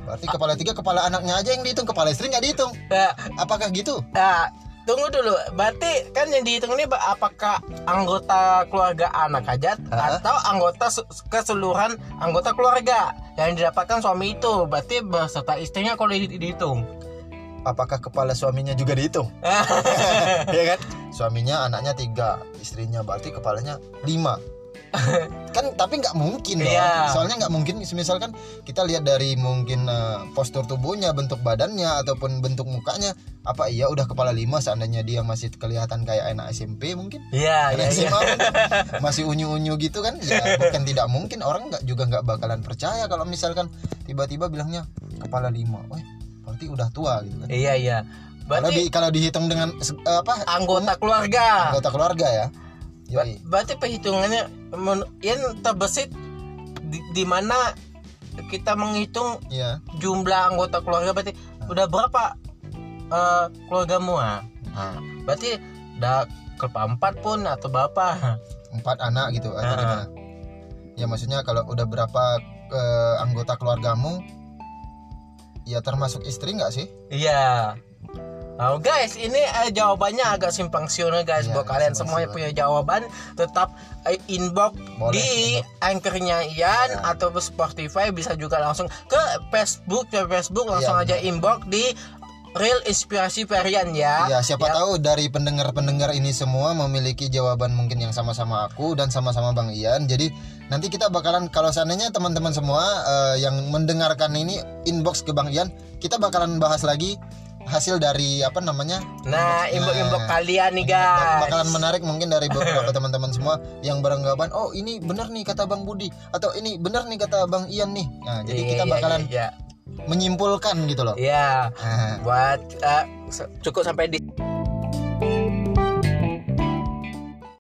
Berarti kepala tiga kepala anaknya aja yang dihitung, kepala istri nggak dihitung. Nah, Apakah gitu? Nah, tunggu dulu. Berarti kan yang dihitung ini apakah anggota keluarga anak aja Ah. atau anggota se- keseluruhan anggota keluarga yang didapatkan suami itu? Berarti beserta istrinya kalau di- dihitung. Apakah kepala suaminya juga dihitung? ya kan? Suaminya anaknya tiga, istrinya berarti kepalanya lima. kan tapi nggak mungkin dong. Iya. Soalnya nggak mungkin. Misalkan kita lihat dari mungkin eh, postur tubuhnya, bentuk badannya ataupun bentuk mukanya, apa iya udah kepala lima seandainya dia masih kelihatan kayak anak SMP mungkin? Iya, iya, iya. SMA mungkin masih unyu-unyu gitu kan? Ya bukan tidak mungkin orang nggak juga nggak bakalan percaya kalau misalkan tiba-tiba bilangnya kepala lima, Wah, berarti udah tua gitu kan? Iya, iya. Kalau di Berarti kalau dihitung dengan eh, apa anggota keluarga. anggota keluarga ya. Ba-. Berarti perhitungannya men- yang terbesit di, di mana kita menghitung Iya. jumlah anggota keluarga berarti udah berapa eh, keluargamu ah? Nah, berarti udah keempat pun atau berapa? Empat anak gitu atau Ah. gimana? Ya maksudnya kalau udah berapa eh, anggota keluargamu ya termasuk istri nggak sih? Iya. Oh guys, ini eh, jawabannya agak simpang siur guys. Iya, Buat kalian semua yang punya jawaban, tetap eh, inbox Boleh, di anchornya Ian Ya. atau Spotify bisa juga langsung ke Facebook, ke Facebook langsung Iya, aja inbox di Real Inspirasi Varian ya. Ya siapa tahu dari pendengar-pendengar ini semua memiliki jawaban mungkin yang sama-sama aku dan sama-sama Bang Ian. Jadi nanti kita bakalan kalau seandainya teman-teman semua eh, yang mendengarkan ini inbox ke Bang Ian, kita bakalan bahas lagi hasil dari apa namanya? Nah, imbok-imbok kalian nih guys. bakalan menarik mungkin dari beberapa teman-teman semua yang beranggapan oh ini benar nih kata Bang Budi. Atau ini benar nih kata Bang Ian nih. Nah jadi Iya, kita iya, bakalan iya, menyimpulkan gitu loh. Iya. Nah, Buat se- cukup sampai di